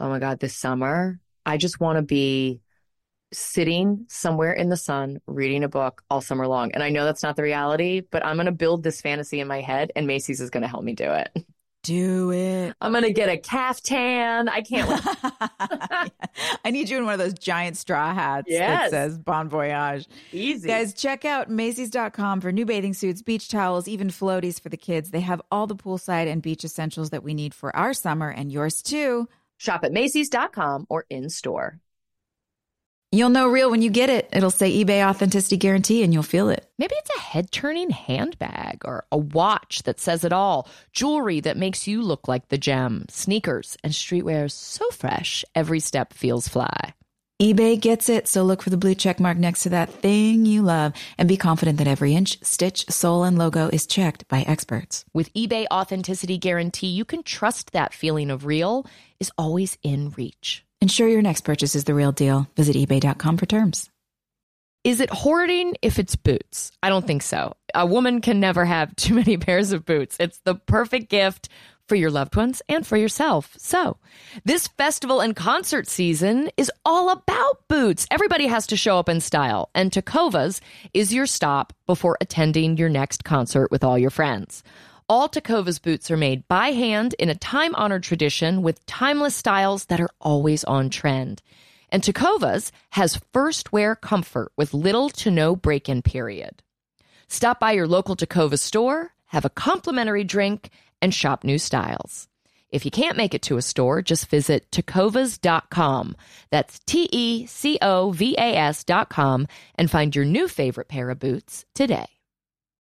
Oh my God, this summer, I just want to be sitting somewhere in the sun reading a book all summer long. And I know that's not the reality, but I'm going to build this fantasy in my head and Macy's is going to help me do it. Do it. I'm going to get a caftan. I can't wait. I need you in one of those giant straw hats Yes. that says Bon Voyage. Easy. Guys, check out Macy's.com for new bathing suits, beach towels, even floaties for the kids. They have all the poolside and beach essentials that we need for our summer and yours too. Shop at Macy's.com or in store. You'll know real when you get it. It'll say eBay Authenticity Guarantee and you'll feel it. Maybe it's a head turning handbag or a watch that says it all, jewelry that makes you look like the gem, sneakers and streetwear so fresh, every step feels fly. eBay gets it, so look for the blue check mark next to that thing you love and be confident that every inch, stitch, sole, and logo is checked by experts. With eBay Authenticity Guarantee, you can trust that feeling of real is always in reach. Ensure your next purchase is the real deal. Visit eBay.com for terms. Is it hoarding if it's boots? I don't think so. A woman can never have too many pairs of boots. It's the perfect gift for your loved ones and for yourself. So, this festival and concert season is all about boots. Everybody has to show up in style, and Tecovas is your stop before attending your next concert with all your friends. All Tecovas boots are made by hand in a time honored tradition with timeless styles that are always on trend. And Tecovas has first wear comfort with little to no break in period. Stop by your local Takova store, have a complimentary drink, and shop new styles. If you can't make it to a store, just visit tecovas.com. That's T E C O V A S.com and find your new favorite pair of boots today.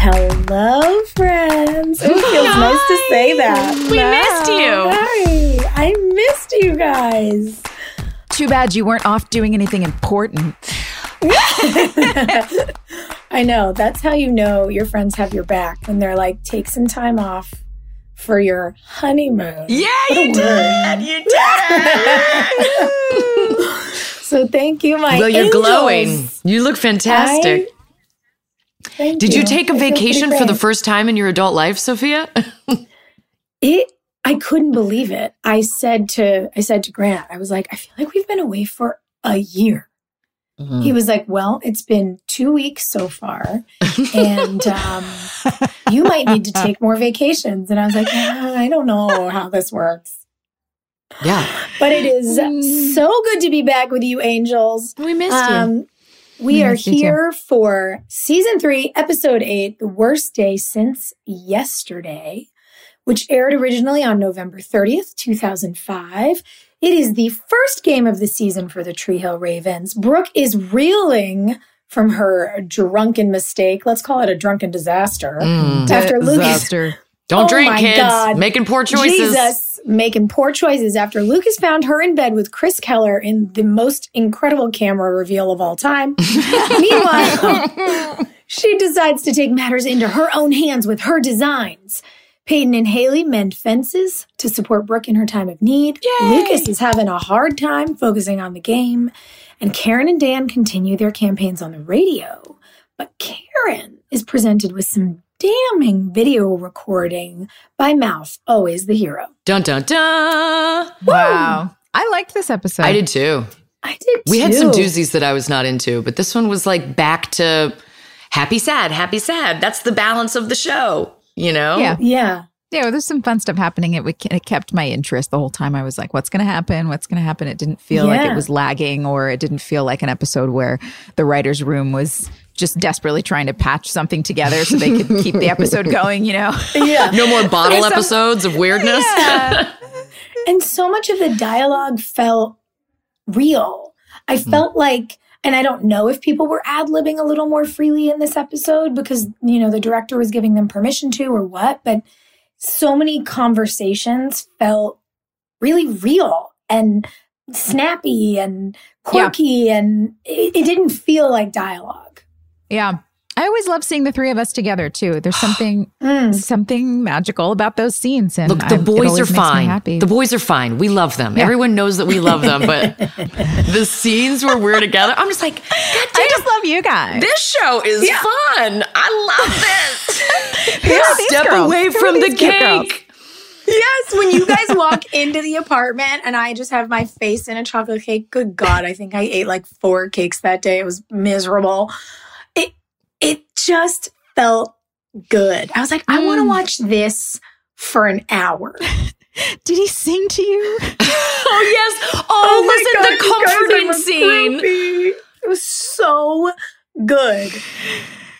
Hello, friends. It feels nice to say that. We missed you. Hi. I missed you guys. Too bad you weren't off doing anything important. I know. That's how you know your friends have your back when they're like, take some time off for your honeymoon. Yeah, What you word. did. You did. So thank you, my well, you're angels. glowing. You look fantastic. I- Thank Did you take a I feel pretty vacation for the first time in your adult life, Sophia? It I couldn't believe it. I said to I said to Grant, I was like, I feel like we've been away for a year. Mm-hmm. He was like, Well, it's been two weeks so far, and um, you might need to take more vacations. And I was like, "Ah, I don't know how this works. Yeah. But it is so good to be back with you, angels. We missed Um, we We are here for season three, episode eight, The Worst Day Since Yesterday, which aired originally on November 30th, 2005. It is the first game of the season for the Tree Hill Ravens. Brooke is reeling from her drunken mistake. Let's call it a drunken disaster. Mm. After Lucas Disaster. Don't Oh drink, kids. God. Making poor choices. Jesus making poor choices after Lucas found her in bed with Chris Keller in the most incredible camera reveal of all time. Meanwhile, she decides to take matters into her own hands with her designs. Peyton and Haley mend fences to support Brooke in her time of need. Lucas is having a hard time focusing on the game. And Karen and Dan continue their campaigns on the radio. But Karen is presented with some damning video recording by Mouth, always the hero. Dun dun dun. Wow. I liked this episode. I did too. I did We had some doozies that I was not into, but this one was like back to happy, sad, happy, sad. That's the balance of the show, you know? Yeah. Yeah. Yeah, there's some fun stuff happening. It, would- it kept my interest the whole time. I was like, what's going to happen? What's going to happen? It didn't feel like it was lagging or it didn't feel like an episode where the writer's room was just desperately trying to patch something together so they could keep the episode going, you know? Yeah. No more bottle There's some- episodes of weirdness. And so much of the dialogue felt real. I mm-hmm. felt like, and I don't know if people were ad libbing a little more freely in this episode because, you know, the director was giving them permission to or what, but so many conversations felt really real and snappy and quirky and it, it didn't feel like dialogue. Yeah. I always love seeing the three of us together too. There's something Mm. something magical about those scenes. And Look, the I'm- boys are fine. Happy. The boys are fine. We love them. Yeah. Everyone knows that we love them, but the scenes where we're together, I'm just like, God I just love you guys. this show is fun. I love this. Who are Step girls? away Who from the these cute girls? cake. Yes, when you guys walk into the apartment and I just have my face in a chocolate cake. Good God, I think I ate like four cakes that day. It was miserable. It it just felt good. I was like, I want to Mm. watch this for an hour. Did he sing to you? Oh, yes. Oh, my listen, God, the comforting are scene. groupie. It was so good.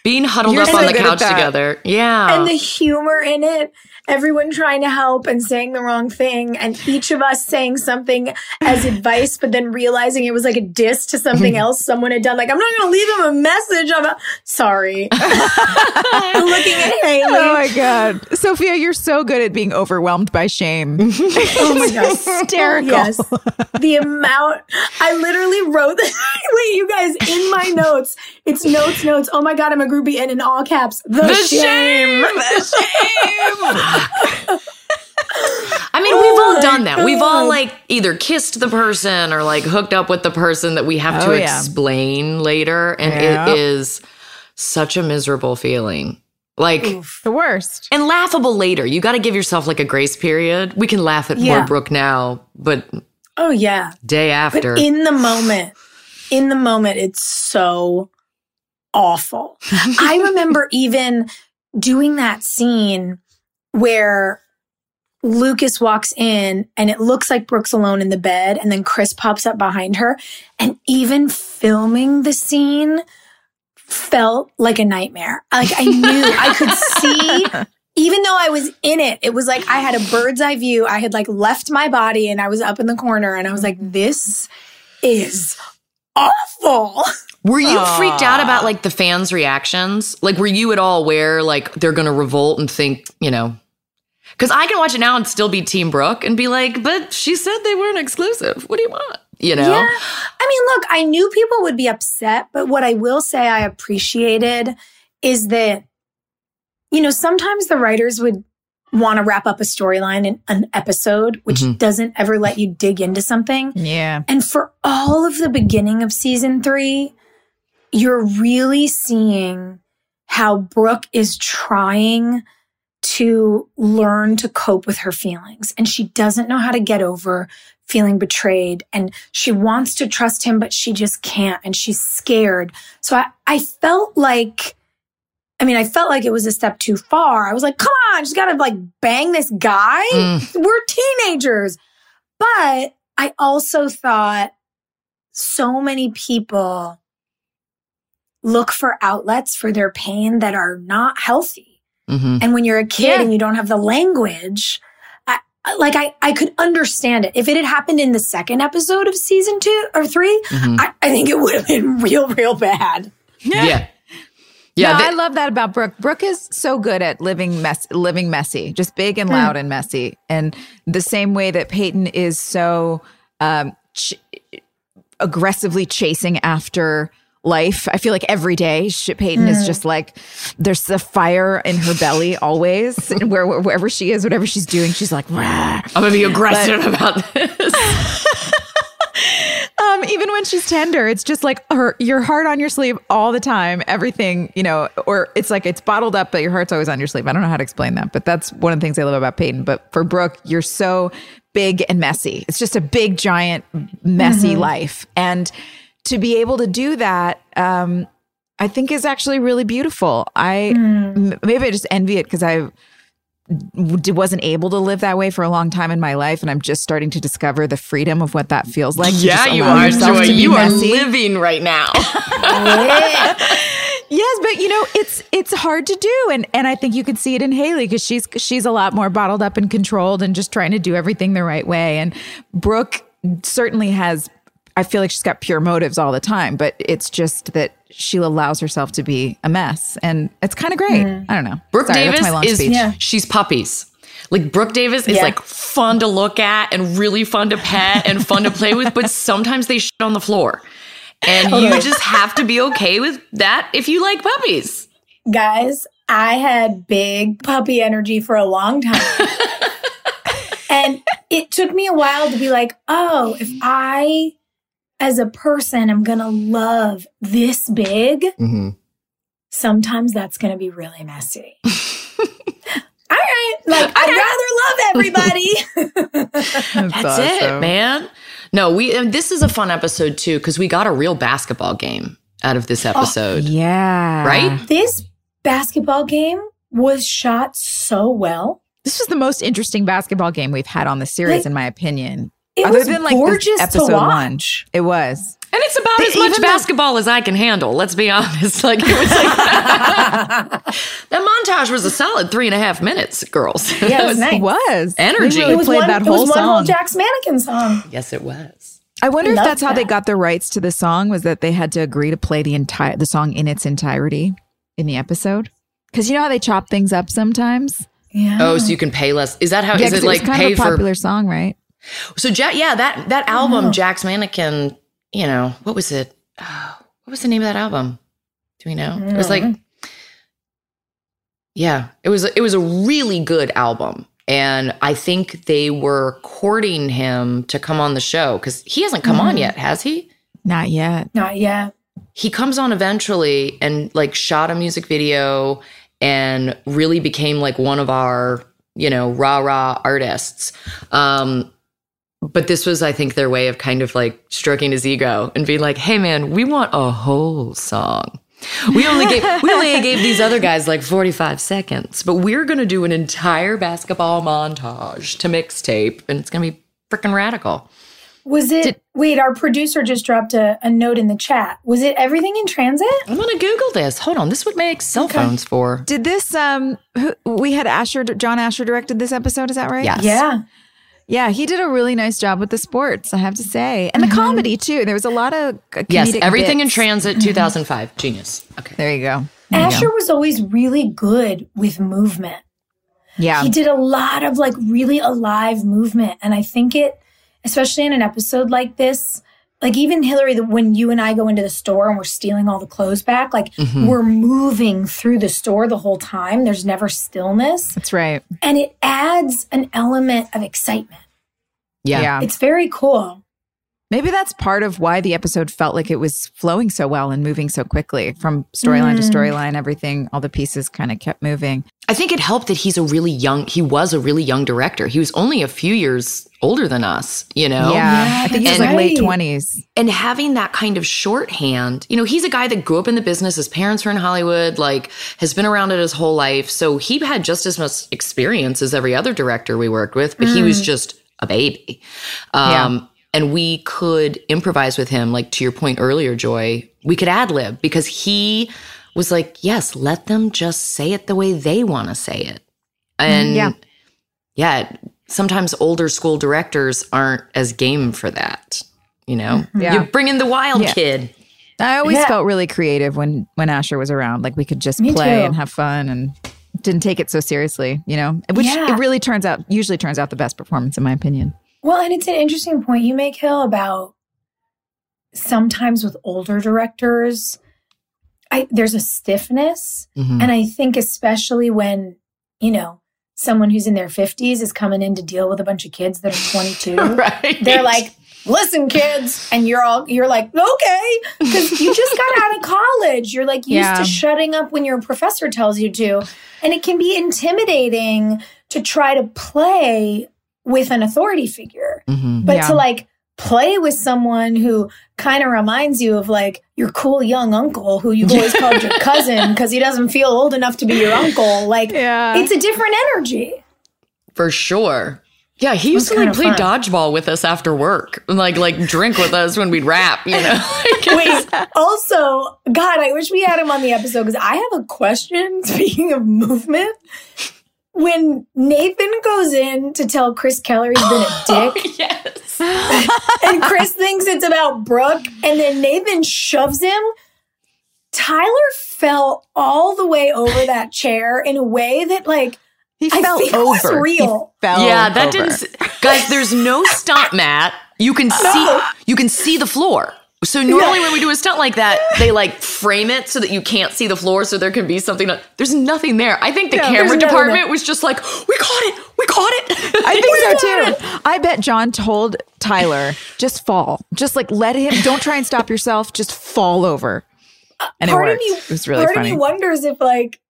Being huddled You're up so on the couch together. Yeah. And the humor in it, everyone trying to help and saying the wrong thing, and each of us saying something as advice, but then realizing it was like a diss to something mm-hmm. else someone had done. Like, I'm not going to leave him a message. I'm a- sorry. Looking at Haley. Oh my god. Sophia, you're so good at being overwhelmed by shame. Oh my God. Hysterical. Yes. The amount I literally wrote this. Wait, you guys, in my notes, it's notes, notes. Oh my God, I'm a groupie. And in all caps, the, the shame. shame. The shame. I mean, we've all oh done that. We've all like either kissed the person or like hooked up with the person that we have Oh, to yeah. explain later. And it is such a miserable feeling. Like, The worst. and laughable later. You got to give yourself like a grace period. We can laugh at Yeah. poor Brooke now, but Oh, yeah. day But after. in the moment, in the moment, it's so awful. I remember even doing that scene where Lucas walks in and it looks like Brooke's alone in the bed, and then Chris pops up behind her. And even filming the scene felt like a nightmare. Like I knew I could see even though I was in it, it was like I had a bird's eye view. I had like left my body and I was up in the corner and I was like, this is awful. Were you freaked out about like the fans' reactions? Like, were you at all aware like they're going to revolt and think, you know? Because I can watch it now and still be Team Brooke and be like, but she said they weren't exclusive. What do you want? You know? Yeah. I mean, look, I knew people would be upset, but what I will say I appreciated is that, you know, sometimes the writers would want to wrap up a storyline in an episode, which Mhm. doesn't ever let you dig into something. Yeah. And for all of the beginning of season three, you're really seeing how Brooke is trying to learn to cope with her feelings. And she doesn't know how to get over feeling betrayed. And she wants to trust him, but she just can't. And she's scared. So I, I felt like, I mean, I felt like it was a step too far. I was like, come on, she's got to like bang this guy. Mm. We're teenagers. But I also thought so many people look for outlets for their pain that are not healthy. Mhm. And when you're a kid Yeah. and you don't have the language, I, I- like I, I could understand it. If it had happened in the second episode of season two or 3 Mhm. I, I think it would have been real, real bad. Yeah. Yeah. no, they- I love that about Brooke. Brooke is so good at living mess, living messy, just big and loud and messy, and the same way that Peyton is so um, ch- aggressively chasing after life. I feel like every day, she, Peyton is just like there's a fire in her belly always, and where wherever she is, whatever she's doing, she's like. Rah. I'm gonna be aggressive about this. Um, even when she's tender, it's just like her your heart on your sleeve all the time. Everything, you know, or it's like it's bottled up, but your heart's always on your sleeve. I don't know how to explain that, but that's one of the things I love about Peyton. But for Brooke, you're so big and messy. It's just a big, giant, messy life, and to be able to do that, um, I think is actually really beautiful. I m- maybe I just envy it because I wasn't able to live that way for a long time in my life, and I'm just starting to discover the freedom of what that feels like. yeah, you are, yourself Joy. You are messy. living right now. Yes, but you know it's it's hard to do, and and I think you can see it in Haley because she's she's a lot more bottled up and controlled, and just trying to do everything the right way. And Brooke certainly has. I feel like she's got pure motives all the time, but it's just that she allows herself to be a mess, and it's kind of great. Mm. I don't know. Brooke Sorry, Davis that's my long is speech. Yeah. she's puppies. Like Brooke Davis is Yeah. like fun to look at and really fun to pet and fun to play with, but sometimes they shit on the floor. And oh, you just have to be okay with that if you like puppies. Guys, I had big puppy energy for a long time. and it took me a while to be like, oh, if I, as a person, I'm going to love this big, mm-hmm. sometimes that's going to be really messy. All right. Like, I'd rather love everybody. That's, That's it, man. No, we and this is a fun episode too because we got a real basketball game out of this oh, episode, Yeah, right? this basketball game was shot so well. This was the most interesting basketball game we've had on the series, Like, in my opinion. It Other was than like gorgeous episode to one. It was. And it's about They- as much even though- basketball as I can handle. Let's be honest. Like it was like that montage was a solid three and a half minutes, girls. Yeah, it was nice. It was. Energy. They really It was played one, that it whole was one whole. Jack's Mannequin song. yes, it was. I wonder I if love that's how they got the rights to the song was that they had to agree to play the entire the song in its entirety in the episode. Because you know how they chop things up sometimes. Yeah. Oh, so you can pay less. Is that how? Is Yeah, 'cause it like kind pay of a for? popular song, right? So Jack, yeah, that that album, Jack's Mannequin. You know what was it? Oh, what was the name of that album? Do we know? It was like, yeah, it was. It was a really good album, and I think they were courting him to come on the show because he hasn't come on yet, has he? Not yet. Not yet. he comes on eventually and like shot a music video and really became like one of our you know rah rah artists um but this was i think their way of kind of like stroking his ego and being like hey man we want a whole song we only gave we only gave these other guys like 45 seconds but we're gonna do an entire basketball montage to mixtape and it's gonna be freaking radical Was it? wait, our producer just dropped a, a note in the chat. Was it everything in transit? i'm gonna google this hold on this would make cell phones for Did this um who, we had Asher John Asher directed this episode, is that right? Yes. Yeah. Yeah, he did a really nice job with the sports, I have to say. And the mm-hmm. comedy too. There was a lot of Yes, comedic everything in transit mm-hmm. 2005. Genius. Okay. There you go. There you Asher go. was always really good with movement. Yeah. He did a lot of like really alive movement. And I think it, especially in an episode like this, like even Hilarie, the- when you and I go into the store and we're stealing all the clothes back, like mm-hmm. we're moving through the store the whole time. There's never stillness. That's right. And it adds an element of excitement. Yeah. yeah. It's very cool. Maybe that's part of why the episode felt like it was flowing so well and moving so quickly from storyline to storyline. Everything, all the pieces kind of kept moving. I think it helped that he's a really young, he was a really young director. He was only a few years older than us, you know? Yeah. I think he was that's like late 20s. And having that kind of shorthand, you know, he's a guy that grew up in the business. His parents were in Hollywood, like, has been around it his whole life. So he had just as much experience as every other director we worked with, but he was just a baby. Um, And we could improvise with him, like to your point earlier, Joy. We could ad lib because he was like, yes, let them just say it the way they want to say it. And Yeah. yeah, sometimes older school directors aren't as game for that. You know, mm-hmm. Yeah. you bring in the wild Yeah. kid. I always Yeah. felt really creative when when Asher was around. Like we could just Me play too. and have fun and didn't take it so seriously, you know. Which it really turns out usually turns out the best performance in my opinion. Well, and it's an interesting point you make, Hill, about sometimes with older directors, I there's a stiffness. Mhm. And I think especially when, you know, someone who's in their 50s is coming in to deal with a bunch of kids that are 22. right. They're like, "Listen, kids," and you're all you're like, "Okay," because you just got out of college. You're like used Yeah. to shutting up when your professor tells you to, and it can be intimidating to try to play with an authority figure, Mhm. but Yeah. to like play with someone who kind of reminds you of like your cool young uncle who you've always called your cousin because he doesn't feel old enough to be your uncle. Like, Yeah. it's a different energy. for sure. Yeah, he used to like play fun. dodgeball with us after work, and like like drink with us when we'd rap. You know, Wait, also, God, I wish we had him on the episode because I have a question. Speaking of movement, when Nathan goes in to tell Chris Keller he's been a dick, yes. and Chris thinks it's about Brooke, and then Nathan shoves him, Tyler fell all the way over that chair in a way that, like, he I fell think it was over. real. He fell yeah, that over. didn't. Guys, there's no stunt mat. You can see you can see the floor. So normally when we do a stunt like that, they like frame it so that you can't see the floor, so there can be something. There's nothing there. I think the Yeah, camera there's nothing department there. was just like, "We caught it, we caught it." I think so too. I bet John told Tyler, just fall. Just like let him don't try and stop yourself, just fall over. And it part worked. of me, it was really part funny. of me wonders if, like,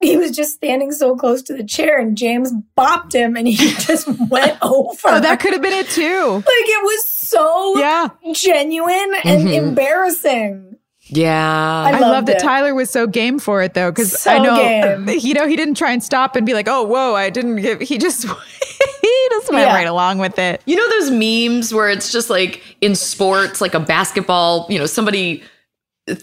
he was just standing so close to the chair and James bopped him and he just went over. oh, that could have been it too. like it was so Yeah. genuine and mm-hmm. embarrassing. yeah, I, I love that. Tyler was so game for it though, because So I know game. you know he didn't try and stop and be like, "Oh, whoa, I didn't give." He just he just went Yeah. right along with it. You know those memes where it's just like in sports, like a basketball, you know, somebody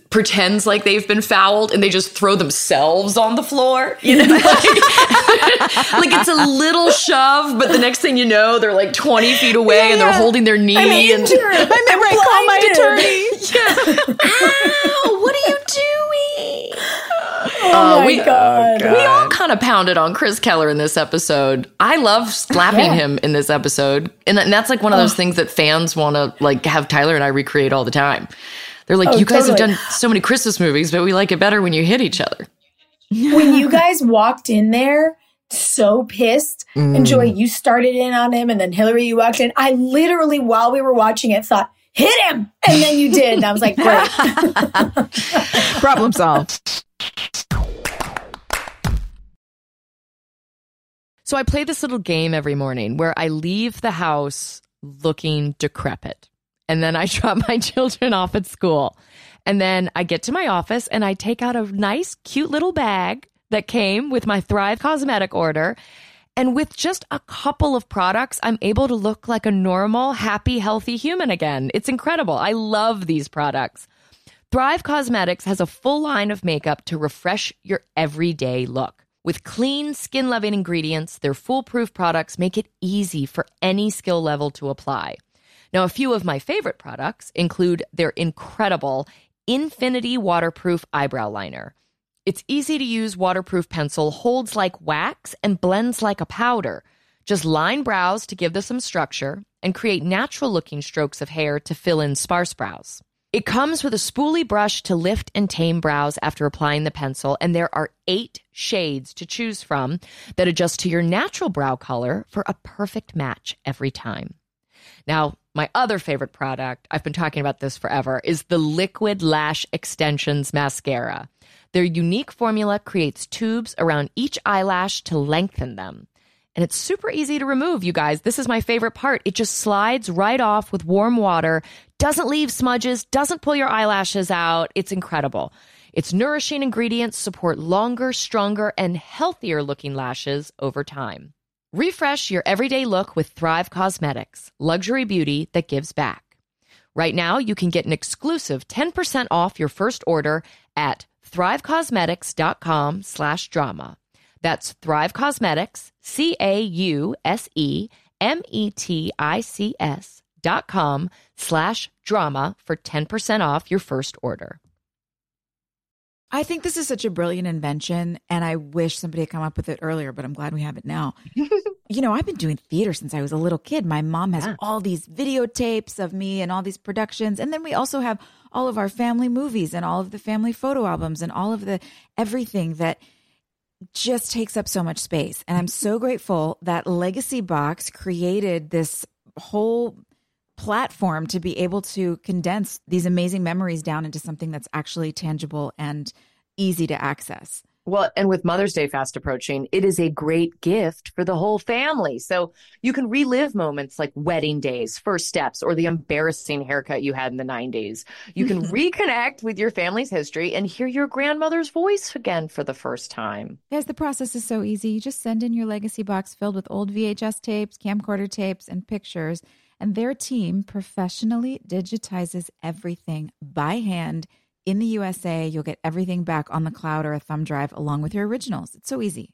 pretends like they've been fouled and they just throw themselves on the floor. You know, like, like it's a little shove, but the next thing you know, they're like 20 feet away and they're yeah. holding their knee I'm and injured. I'm right, call my attorney. Ow, what are you doing? Oh, oh my we- oh, god. We all kind of pounded on Chris Keller in this episode. I love slapping Yeah. him in this episode, and, and that's like one of those things that fans want to like have Tyler and I recreate all the time. They're like, Oh, "You guys totally. have done so many Christmas movies, but we like it better when you hit each other." when you guys walked in there so pissed and mm. joy you started in on him and then hilarie you walked in i literally while we were watching it thought hit him and then you did and i was like great Problem solved. So I play this little game every morning where I leave the house looking decrepit. And then I drop my children off at school. And then I get to my office and I take out a nice, cute little bag that came with my Thrive causemetic order. And with just a couple of products, I'm able to look like a normal, happy, healthy human again. It's incredible. I love these products. Thrive Causemetics has a full line of makeup to refresh your everyday look. With clean, skin loving ingredients, their foolproof products make it easy for any skill level to apply. Now, a few of my favorite products include their incredible Infinity Waterproof Eyebrow Liner. Its easy to use waterproof pencil holds like wax and blends like a powder. Just line brows to give them some structure and create natural looking strokes of hair to fill in sparse brows. It comes with a spoolie brush to lift and tame brows after applying the pencil, and there are eight shades to choose from that adjust to your natural brow color for a perfect match every time. Now, my other favorite product, I've been talking about this forever, is the Liquid Lash Extensions Mascara. Their unique formula creates tubes around each eyelash to lengthen them. And it's super easy to remove, you guys. This is my favorite part. It just slides right off with warm water, doesn't leave smudges, doesn't pull your eyelashes out. It's incredible. Its nourishing ingredients support longer, stronger, and healthier looking lashes over time. Refresh your everyday look with Thrive Causemetics, luxury beauty that gives back. Right now, you can get an exclusive 10% off your first order at thrivecausemetics.com slash drama. That's Thrive Causemetics, C-A-U-S-E-M-E-T-I-C-S dot com slash drama for 10% off your first order. I think this is such a brilliant invention, and I wish somebody had come up with it earlier, but I'm glad we have it now. you know, I've been doing theater since I was a little kid. My mom has Yeah. all these videotapes of me and all these productions. And then we also have all of our family movies and all of the family photo albums and all of the everything that just takes up so much space. And I'm so grateful that Legacy Box created this whole platform to be able to condense these amazing memories down into something that's actually tangible and easy to access. Well, and with Mother's Day fast approaching, it is a great gift for the whole family. So you can relive moments like wedding days, first steps, or the embarrassing haircut you had in the 90s. You can reconnect with your family's history and hear your grandmother's voice again for the first time. Guys, the process is so easy. You just send in your legacy box filled with old VHS tapes, camcorder tapes, and pictures, and their team professionally digitizes everything by hand in the USA. You'll get everything back on the cloud or a thumb drive along with your originals. It's so easy.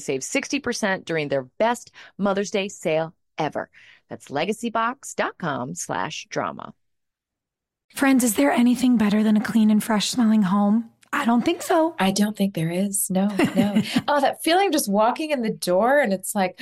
save 60% during their best Mother's Day sale ever. That's legacybox.com slash drama. Friends, is there anything better than a clean and fresh smelling home? I don't think so. I don't think there is. No, no. oh, that feeling of just walking in the door and it's like,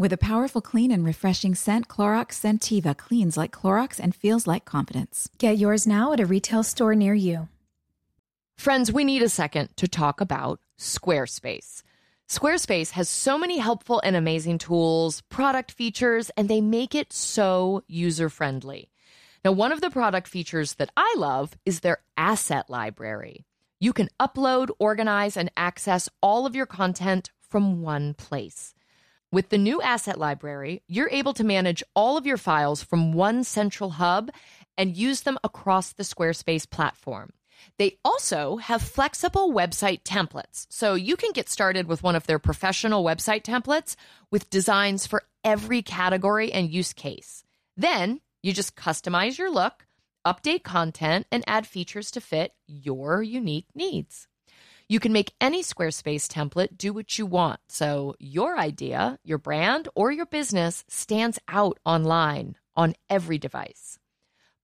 With a powerful, clean, and refreshing scent, Clorox Scentiva cleans like Clorox and feels like confidence. Get yours now at a retail store near you. Friends, we need a second to talk about Squarespace. Squarespace has so many helpful and amazing tools, product features, and they make it so user friendly. Now, one of the product features that I love is their asset library. You can upload, organize, and access all of your content from one place. With the new asset library, you're able to manage all of your files from one central hub and use them across the Squarespace platform. They also have flexible website templates, so you can get started with one of their professional website templates with designs for every category and use case. Then you just customize your look, update content, and add features to fit your unique needs. You can make any Squarespace template do what you want, so your idea, your brand, or your business stands out online on every device.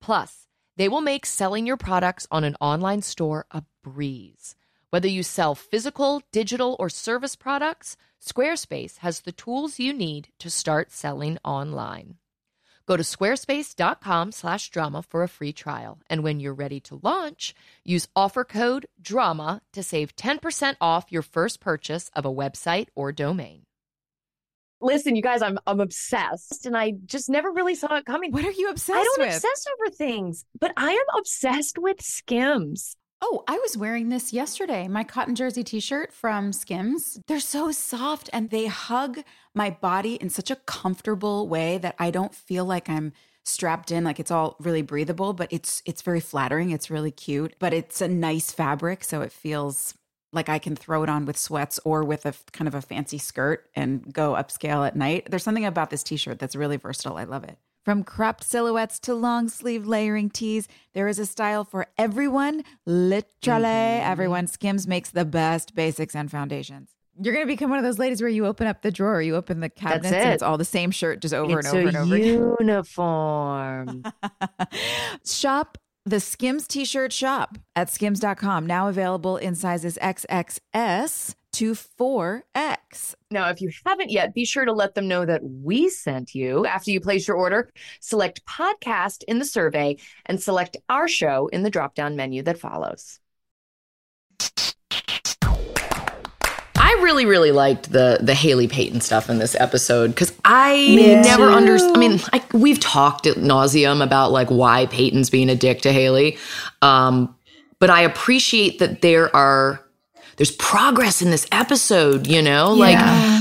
Plus, they will make selling your products on an online store a breeze. Whether you sell physical, digital, or service products, Squarespace has the tools you need to start selling online. Go to squarespace.com slash drama for a free trial. And when you're ready to launch, use offer code DRAMA to save 10% off your first purchase of a website or domain. Listen, you guys, I'm I'm obsessed, and I just never really saw it coming. What are you obsessed I don't with? obsess over things, but I am obsessed with Skims. Oh, I was wearing this yesterday. My cotton jersey t-shirt from Skims. They're so soft and they hug my body in such a comfortable way that I don't feel like I'm strapped in like it's all really breathable, but it's it's very flattering. It's really cute, but it's a nice fabric so it feels like I can throw it on with sweats or with a kind of a fancy skirt and go upscale at night. There's something about this t-shirt that's really versatile. I love it. From cropped silhouettes to long sleeve layering tees, there is a style for everyone. Literally mm-hmm. everyone. Skims makes the best basics and foundations. You're gonna become one of those ladies where you open up the drawer, you open the cabinets, and it's all the same shirt just over it's and over and over again. uniform. Shop the Skims t-shirt shop at skims.com. Now available in sizes XXS to 4X. Now, if you haven't yet, be sure to let them know that we sent you. After you place your order, select podcast in the survey and select our show in the drop down menu that follows. I really, really liked the the Haley Peyton stuff in this episode because I never understood. I mean, I, we've talked at nauseum about like why Peyton's being a dick to Haley, um, but I appreciate that there are there's progress in this episode. You know, like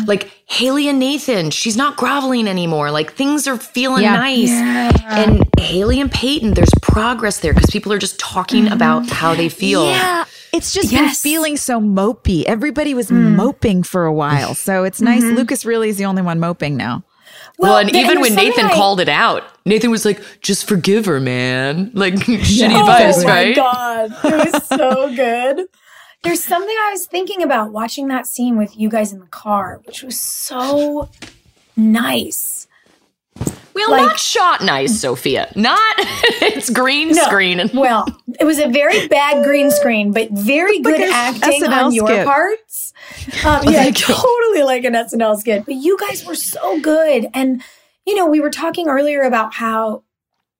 like Haley and Nathan, she's not groveling anymore. Like things are feeling Yeah. nice, and Haley and Peyton, there's progress there because people are just talking mm-hmm. about how they feel. Yeah. It's just Yes. been feeling so mopey. Everybody was mm. moping for a while. So it's nice. Mm-hmm. Lucas really is the only one moping now. Well, and there- even there's when Nathan I- called it out, Nathan was like, "Just forgive her, man." Like shitty advice, right? Oh my god, it was so good. There's something I was thinking about watching that scene with you guys in the car, which was so nice. Well, Like- not shot nice, Sophia. Not it's green No. screen. Well, it was a very bad green screen, but very good an acting SNL on your skit. parts. Um, yeah, totally like an SNL skit. But you guys were so good. And, you know, we were talking earlier about how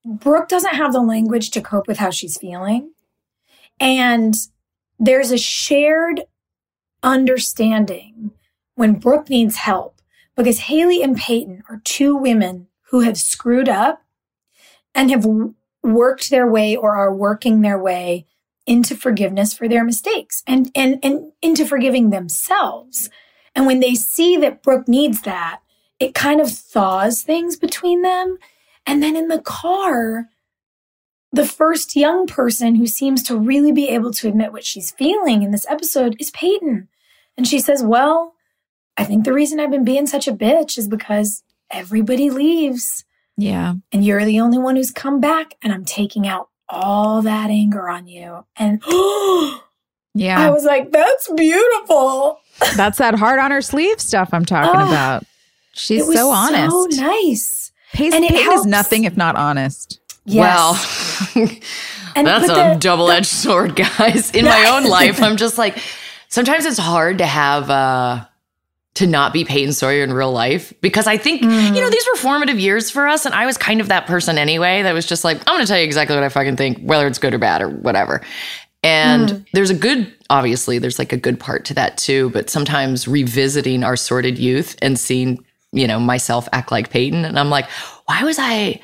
Brooke doesn't have the language to cope with how she's feeling. And there's a shared understanding when Brooke needs help because Haley and Peyton are two women who have screwed up and have worked their way or are working their way into forgiveness for their mistakes and, and, and into forgiving themselves. And when they see that Brooke needs that, it kind of thaws things between them. And then in the car, the first young person who seems to really be able to admit what she's feeling in this episode is Peyton. And she says, Well, I think the reason I've been being such a bitch is because everybody leaves Yeah. and you're the only one who's come back and I'm taking out all that anger on you. And yeah, I was like, that's beautiful. That's that heart on her sleeve stuff I'm talking Ah, about. She's so honest. so nice. And it Peyton is nothing if not honest. Yes. Well, And- that's a the- double edged sword, guys. In my own life, I'm just like, sometimes it's hard to have, uh, to not be Peyton Sawyer in real life because I think, you know, these were formative years for us. And I was kind of that person anyway that was just like, I'm going to tell you exactly what I fucking think, whether it's good or bad or whatever. And there's a good, obviously, there's like a good part to that too. But sometimes revisiting our sordid youth and seeing, you know, myself act like Peyton. And I'm like, why was I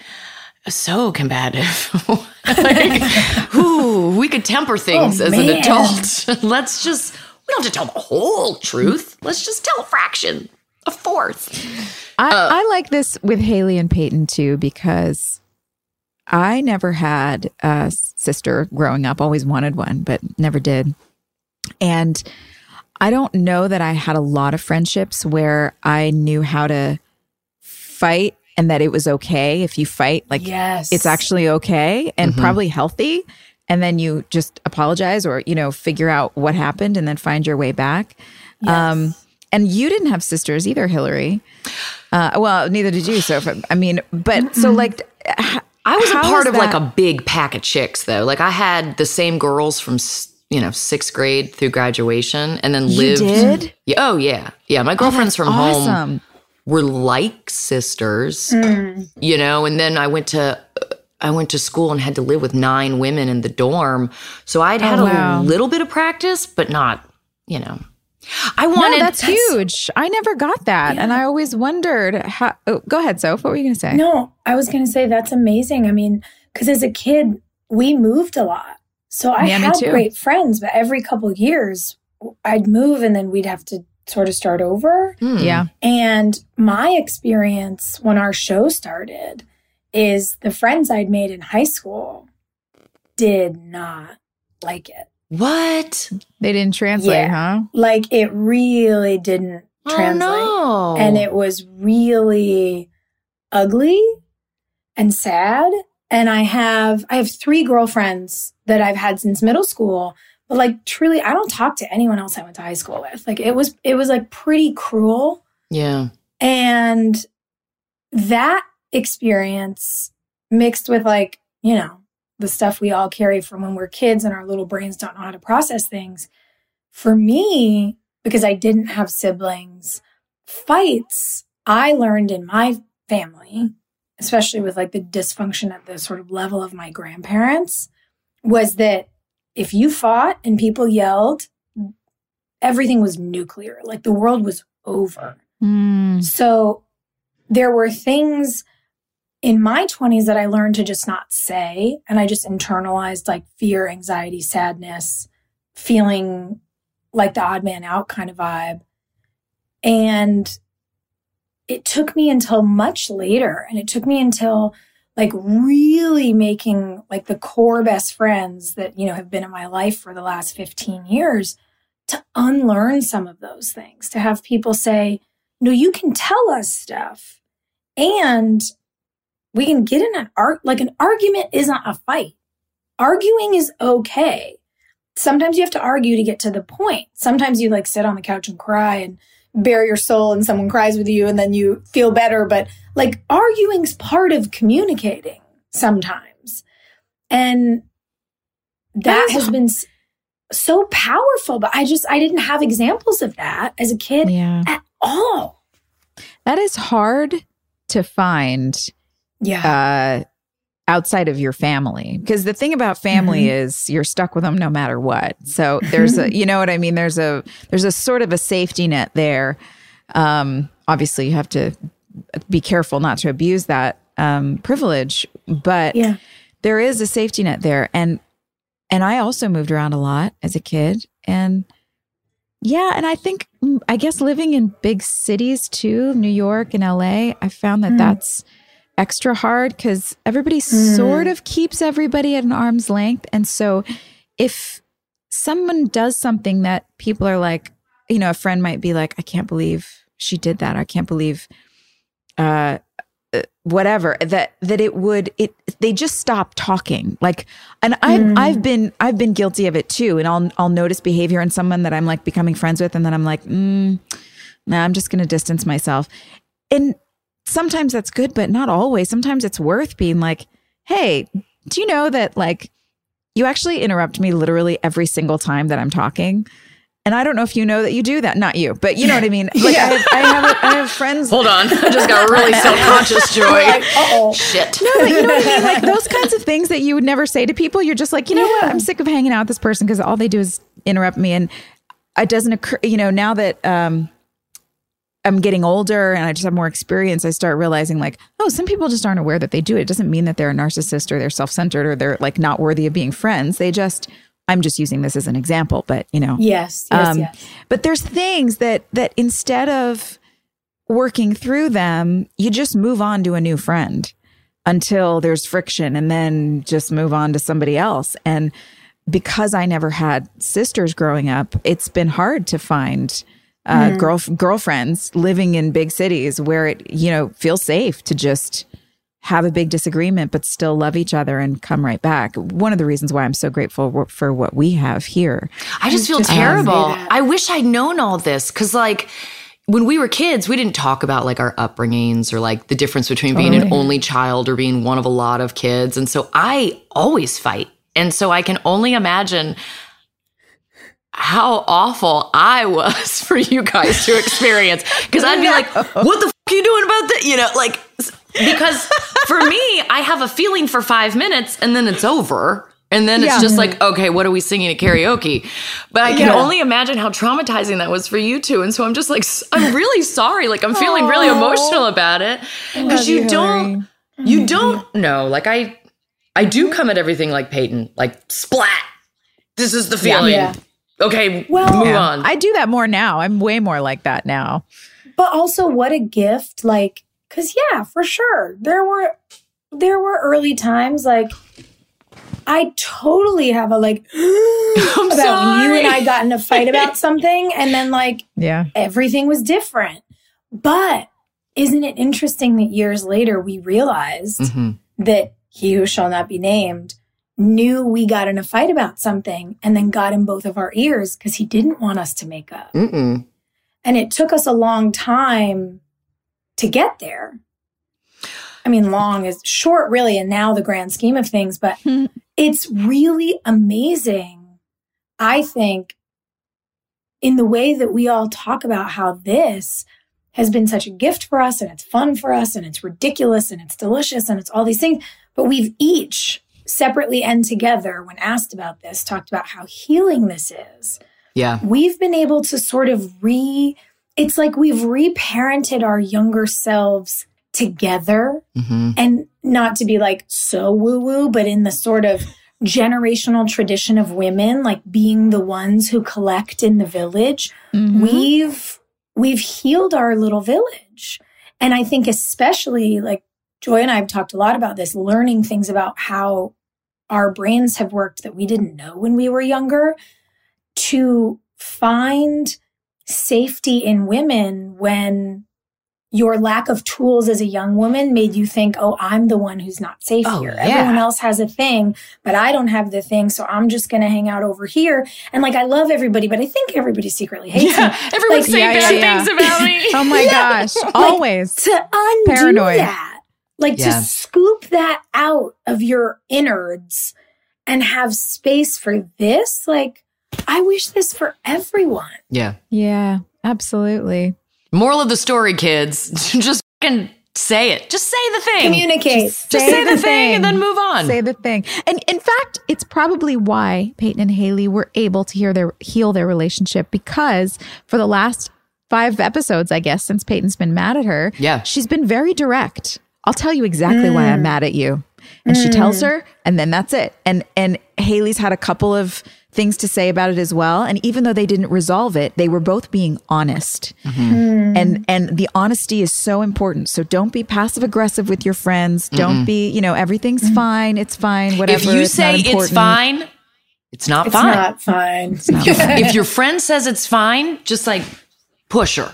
so combative? like, ooh, we could temper things Oh, as an adult. Let's just, we don't have to tell the whole truth. Let's just tell a fraction, a fourth. I, Uh, I like this with Haley and Peyton too because I never had a sister growing up. Always wanted one, but never did. And I don't know that I had a lot of friendships where I knew how to fight and that it was okay if you fight. Like yes. it's actually okay and Mm-hmm. probably healthy. And then you just apologize or, you know, figure out what happened and then find your way back. Um, and you didn't have sisters either, Hilarie. Uh, well, neither did you. So, if, I mean, but so like, h- I was a part is of like a big pack of chicks though. Like I had the same girls from you know sixth grade through graduation, and then You lived. did? Yeah. Oh yeah. Yeah. My girlfriends from home awesome. Were like sisters, mm. you know. And then I went to I went to school and had to live with nine women in the dorm, so I'd oh, had Oh, wow. a little bit of practice, but not you know. I No, wanted that's, huge. I never got that. And I always wondered how. Oh, go ahead, Soph. What were you going to say? No, I was going to say that's amazing. I mean, because as a kid, we moved a lot. So I Yeah, had great friends, but every couple of years, I'd move and then we'd have to sort of start over. Hmm. Yeah. And my experience when our show started is the friends I'd made in high school did not like it. What? They didn't translate, Yeah. huh? Like it really didn't translate. Oh, no. and it was really ugly and sad and i have i have three girlfriends that i've had since middle school But like truly, I don't talk to anyone else I went to high school with. Like it was it was like pretty cruel. Yeah. And that experience mixed with like, you know, the stuff we all carry from when we're kids and our little brains don't know how to process things. For me, because I didn't have siblings, fights I learned in my family, especially with like the dysfunction at the sort of level of my grandparents, was that if you fought and people yelled, everything was nuclear. Like the world was over. Mm. So there were things in my 20s that I learned to just not say. And I just internalized like fear, anxiety, sadness, feeling like the odd man out kind of vibe. And it took me until much later. And it took me until like really making like the core best friends that, you know, have been in my life for the last 15 years to unlearn some of those things, to have people say, no, you can tell us stuff and we can get in an art, like an argument isn't a fight. Arguing is okay. Sometimes you have to argue to get to the point. Sometimes you like sit on the couch and cry and bare your soul and someone cries with you and then you feel better. But like arguing's part of communicating sometimes. And that has been so powerful. But I just, I didn't have examples of that as a kid Yeah. at all. That is hard to find Yeah. uh, outside of your family because the thing about family Mm-hmm. is you're stuck with them no matter what. So there's a, you know what I mean. There's a there's a sort of a safety net there. Um, obviously, you have to be careful not to abuse that um, privilege, but yeah. there is a safety net there, and and I also moved around a lot as a kid, and yeah, and I think mm, I guess living in big cities too, New York and LA, I found that Mm. that's extra hard because everybody sort of keeps everybody at an arm's length. And so if someone does something that people are like, you know, a friend might be like, I can't believe she did that. I can't believe uh uh, whatever that that it would it they just stop talking. Like and i've i've been i've been guilty of it too. And i'll i'll notice behavior in someone that i'm like becoming friends with and then i'm like mm, nah, i'm just gonna distance myself. And sometimes that's good but not always. Sometimes it's worth being like hey do you know that like you actually interrupt me literally every single time that i'm talking and i don't know if you know that you do that not you but you know what i mean like I, have, I have I have friends Hold on. I just got really self conscious, Joy. oh. Shit. no, but you know what I mean? Like those kinds of things that you would never say to people. You're just like, you know what? I'm sick of hanging out with this person because all they do is interrupt me. And it doesn't occur, you know, now that um, I'm getting older and I just have more experience, I start realizing like, oh, some people just aren't aware that they do it. It doesn't mean that they're a narcissist or they're self centered or they're like not worthy of being friends. They just, I'm just using this as an example, but you know, Yes. Yes. um, yes. but there's things that that instead of working through them, you just move on to a new friend until there's friction and then just move on to somebody else. And because I never had sisters growing up, it's been hard to find uh, girl girlfriends living in big cities where it you know feels safe to just have a big disagreement but still love each other and come right back. One of the reasons why I'm so grateful for what we have here. I just feel just terrible. I wish I'd known all this because, like, when we were kids, we didn't talk about like our upbringings or like the difference between being an only child or being one of a lot of kids. And so I always fight. And so I can only imagine how awful I was for you guys to experience. Because I'd be like, what the f- are you doing about that? You know, like, s- because for me, I have a feeling for five minutes and then it's over. And then it's Yeah. just like, okay, what are we singing at karaoke? But I can Yeah. only imagine how traumatizing that was for you two. And so I'm just like, I'm really sorry. Like, I'm feeling really emotional about it because you, don't, you mm-hmm. don't know. Like, I, I do come at everything like Peyton, like splat. This is the feeling. Yeah. Okay, Well- move Yeah. on. I do that more now. I'm way more like that now. but also what a gift like because yeah for sure there were there were early times like i totally have a like about when you and i got in a fight about something and then like Yeah. everything was different but isn't it interesting that years later we realized Mhm. that he who shall not be named knew we got in a fight about something and then got in both of our ears because he didn't want us to make up. Mm-mm. And it took us a long time to get there. I mean, long is short, really, and now the grand scheme of things, but hmm. it's really amazing, I think, in the way that we all talk about how this has been such a gift for us and it's fun for us and it's ridiculous and it's delicious and it's all these things. But we've each separately and together, when asked about this, talked about how healing this is. Yeah. We've been able to sort of re, it's like we've reparented our younger selves together Mm-hmm. and not to be like so woo woo, but in the sort of generational tradition of women, like being the ones who collect in the village, Mhm. we've we've healed our little village. And I think especially like Joy and I have talked a lot about this, learning things about how our brains have worked that we didn't know when we were younger to find safety in women when your lack of tools as a young woman made you think, oh, I'm the one who's not safe Oh, here. yeah. Everyone else has a thing, but I don't have the thing. So I'm just going to hang out over here. And like, I love everybody, but I think everybody secretly hates me. Everyone's Like, saying yeah, bad yeah, things about me. Oh my gosh. Always. To undo Paranoid. that, like Yeah. to scoop that out of your innards and have space for this. Like, I wish this for everyone. Yeah. Yeah, absolutely. Moral of the story, kids, just fucking say it. Just say the thing. Communicate. Just say, the thing, and then move on. Say the thing. And in fact, it's probably why Peyton and Haley were able to hear their heal their relationship because for the last five episodes, I guess, since Peyton's been mad at her, Yeah. she's been very direct. I'll tell you exactly why Mm. I'm mad at you. And she tells her, and then that's it. And and Haley's had a couple of things to say about it as well. And even though they didn't resolve it, they were both being honest. Mm. And and the honesty is so important. So don't be passive aggressive with your friends. Don't be, you know, everything's fine. It's fine. Whatever. if you it's say it's fine, it's not fine. It's fine. not fine. if, if your friend says it's fine, just like push her.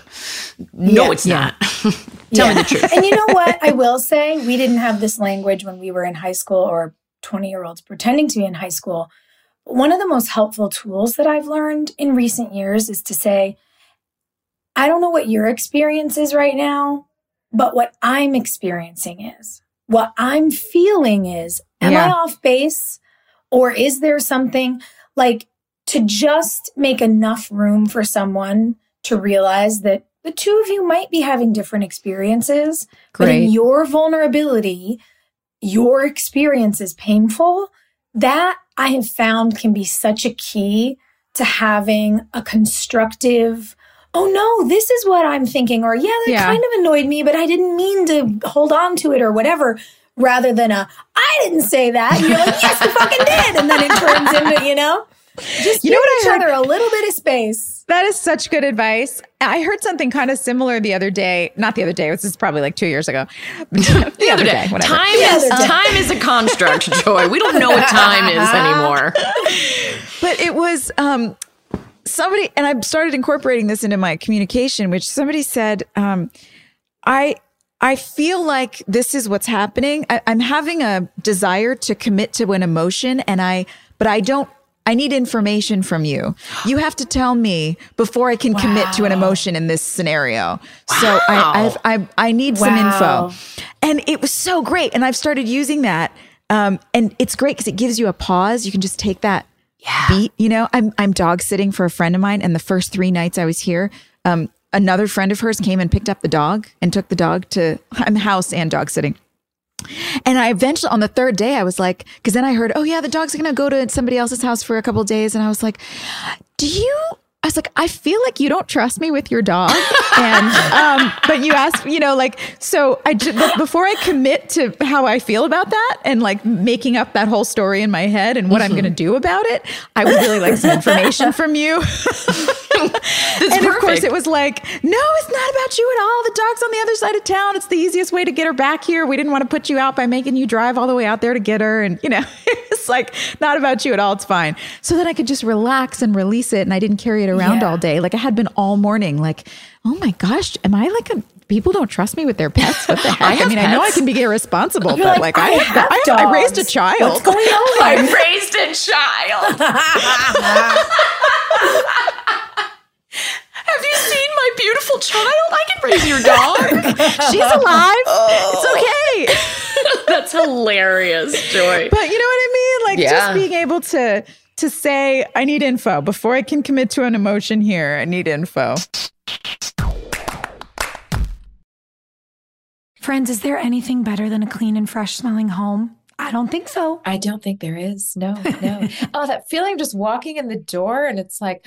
No, Yeah. it's Yeah. not. Tell me the truth. and you know what? I will say we didn't have this language when we were in high school or 20 year olds pretending to be in high school. One of the most helpful tools that I've learned in recent years is to say, I don't know what your experience is right now, but what I'm experiencing is. What I'm feeling is, am I off base? Or is there something like to just make enough room for someone to realize that the two of you might be having different experiences, but in your vulnerability, your experience is painful. That I have found can be such a key to having a constructive, oh no, this is what I'm thinking, or yeah, that Yeah. kind of annoyed me, but I didn't mean to hold on to it or whatever, rather than a, I didn't say that. And you're like, yes, you fucking did. And then it turns into, you know, just You give know what I each heard? other a little bit of space. That is such good advice. I heard something kind of similar the other day. Not the other day. This is probably like two years ago. the, The other day, whatever. time The is other day. time is a construct, Joy. We don't know what time is anymore. but it was um somebody and i started incorporating this into my communication which somebody said um i i feel like this is what's happening I, i'm having a desire to commit to an emotion and i but i don't I need information from you. You have to tell me before I can commit to an emotion in this scenario. So I, I've, I, I need some info. And it was so great. And I've started using that. Um, and it's great because it gives you a pause. You can just take that beat. You know, I'm I'm dog sitting for a friend of mine, and the first three nights I was here, um, another friend of hers came and picked up the dog and took the dog to I'm house and dog sitting. And I eventually, on the third day, I was like, because then I heard, oh yeah, the dog's gonna go to somebody else's house for a couple days, and I was like, do you? I was like, I feel like you don't trust me with your dog, and um, but you asked, you know, like, so I ju- but before I commit to how I feel about that and like making up that whole story in my head and what I'm gonna do about it, I would really like some information from you. And of course, it was like, no, it's not about you at all. The dog's on the other side of town. It's the easiest way to get her back here. We didn't want to put you out by making you drive all the way out there to get her. And, you know, it's like, not about you at all. It's fine. So then I could just relax and release it. And I didn't carry it around Yeah. all day. Like I had been all morning, like, oh my gosh, am I like a people don't trust me with their pets. What the heck? I, have mean, I know I can be irresponsible, You're but like, like, I, I have I, I raised a child. What's going on? I raised a child. Have you seen my beautiful child? I can raise your dog. She's alive. It's oh. okay. That's hilarious, Joy. But you know what I mean? Like Yeah. just being able to to say, I need info before I can commit to an emotion here. I need info. Friends, is there anything better than a clean and fresh smelling home? I don't think so. I don't think there is. No, no. oh, that feeling of just walking in the door and it's like,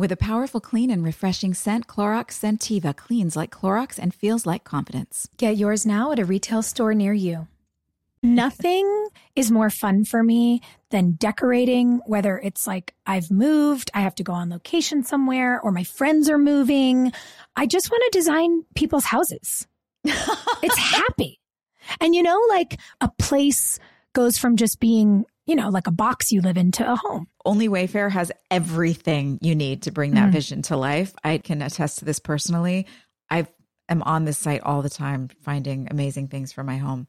With a powerful, clean, and refreshing scent, Clorox Scentiva cleans like Clorox and feels like confidence. Get yours now at a retail store near you. Nothing is more fun for me than decorating, whether it's like I've moved, I have to go on location somewhere, or my friends are moving. I just want to design people's houses. it's happy. And you know, like a place goes from just being, you know, like a box you live into a home. Only Wayfair has everything you need to bring that mm-hmm. vision to life. I can attest to this personally. I am on this site all the time finding amazing things for my home.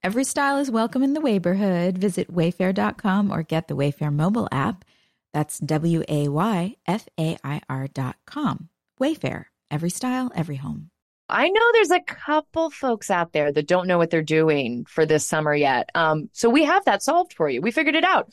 Every style is welcome in the Wayborhood. Visit wayfair.com or get the Wayfair mobile app. That's W A Y F A I R.com. Wayfair. Every style, every home. I know there's a couple folks out there that don't know what they're doing for this summer yet. Um, so we have that solved for you. We figured it out.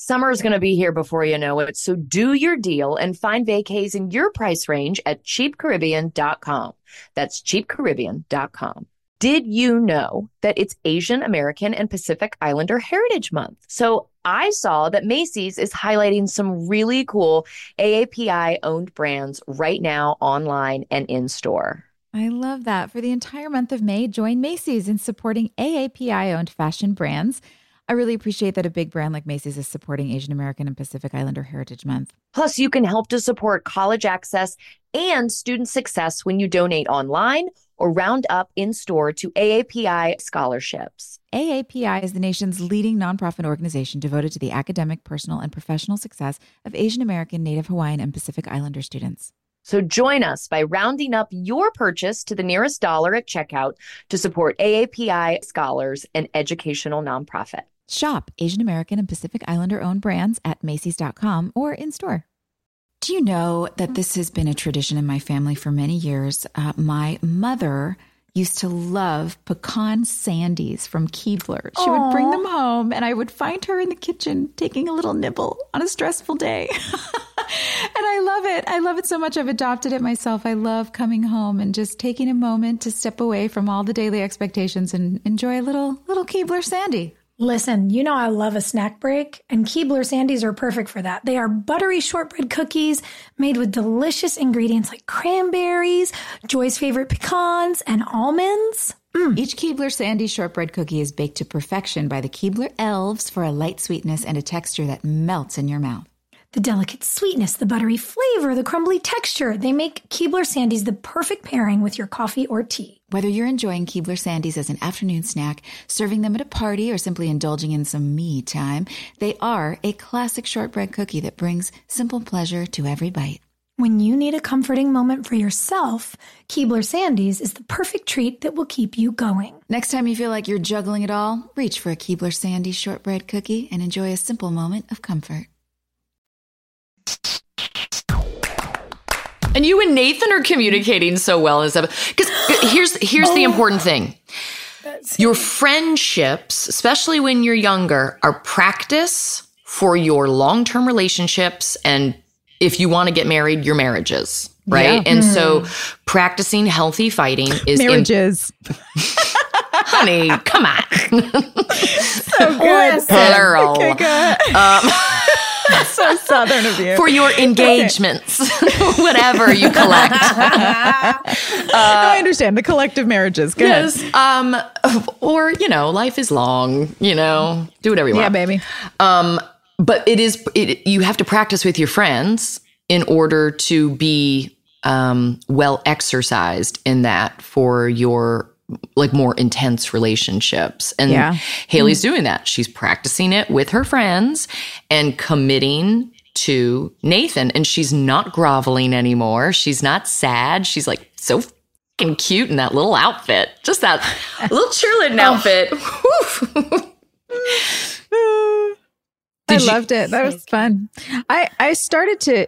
Summer is going to be here before you know it. So do your deal and find vacays in your price range at cheapcaribbean.com. That's cheapcaribbean.com. Did you know that it's Asian American and Pacific Islander Heritage Month? So I saw that Macy's is highlighting some really cool AAPI owned brands right now online and in store. I love that. For the entire month of May, join Macy's in supporting AAPI owned fashion brands. I really appreciate that a big brand like Macy's is supporting Asian American and Pacific Islander Heritage Month. Plus, you can help to support college access and student success when you donate online or round up in store to AAPI scholarships. AAPI is the nation's leading nonprofit organization devoted to the academic, personal, and professional success of Asian American, Native Hawaiian, and Pacific Islander students. So join us by rounding up your purchase to the nearest dollar at checkout to support AAPI scholars and educational nonprofit. Shop Asian American and Pacific Islander owned brands at Macy's.com or in store. Do you know that this has been a tradition in my family for many years? Uh, my mother used to love pecan sandies from Keebler. She would bring them home, and I would find her in the kitchen taking a little nibble on a stressful day. and I love it. I love it so much. I've adopted it myself. I love coming home and just taking a moment to step away from all the daily expectations and enjoy a little little Keebler sandy. Listen, you know I love a snack break, and Keebler Sandies are perfect for that. They are buttery shortbread cookies made with delicious ingredients like cranberries, Joy's favorite pecans, and almonds. Mm. Each Keebler Sandy shortbread cookie is baked to perfection by the Keebler elves for a light sweetness and a texture that melts in your mouth. The delicate sweetness, the buttery flavor, the crumbly texture, they make Keebler Sandies the perfect pairing with your coffee or tea. Whether you're enjoying Keebler Sandies as an afternoon snack, serving them at a party, or simply indulging in some me time, they are a classic shortbread cookie that brings simple pleasure to every bite. When you need a comforting moment for yourself, Keebler Sandies is the perfect treat that will keep you going. Next time you feel like you're juggling it all, reach for a Keebler Sandies shortbread cookie and enjoy a simple moment of comfort. And you and Nathan are communicating so well this Because here's here's the important thing. Your friendships, especially when you're younger, are practice for your long-term relationships and if you want to get married, your marriages, right? Yeah. And so practicing healthy fighting is im- Marriages. honey, come on. so good. Plural. Okay, good. Um, so southern of you. for your engagements, whatever you collect. I understand the collective marriages. Good. Yes. Um, or, you know, life is long, you know, do whatever you want. Yeah, baby. Um, but it is, it, you have to practice with your friends in order to be um, well exercised in that for your like more intense relationships. And Yeah. Haley's mm. doing that. She's practicing it with her friends and committing to Nathan. And she's not groveling anymore. She's not sad. She's like so fucking cute in that little outfit. Just that little cheerleading oh. outfit. I you- loved it. That was fun. I I started to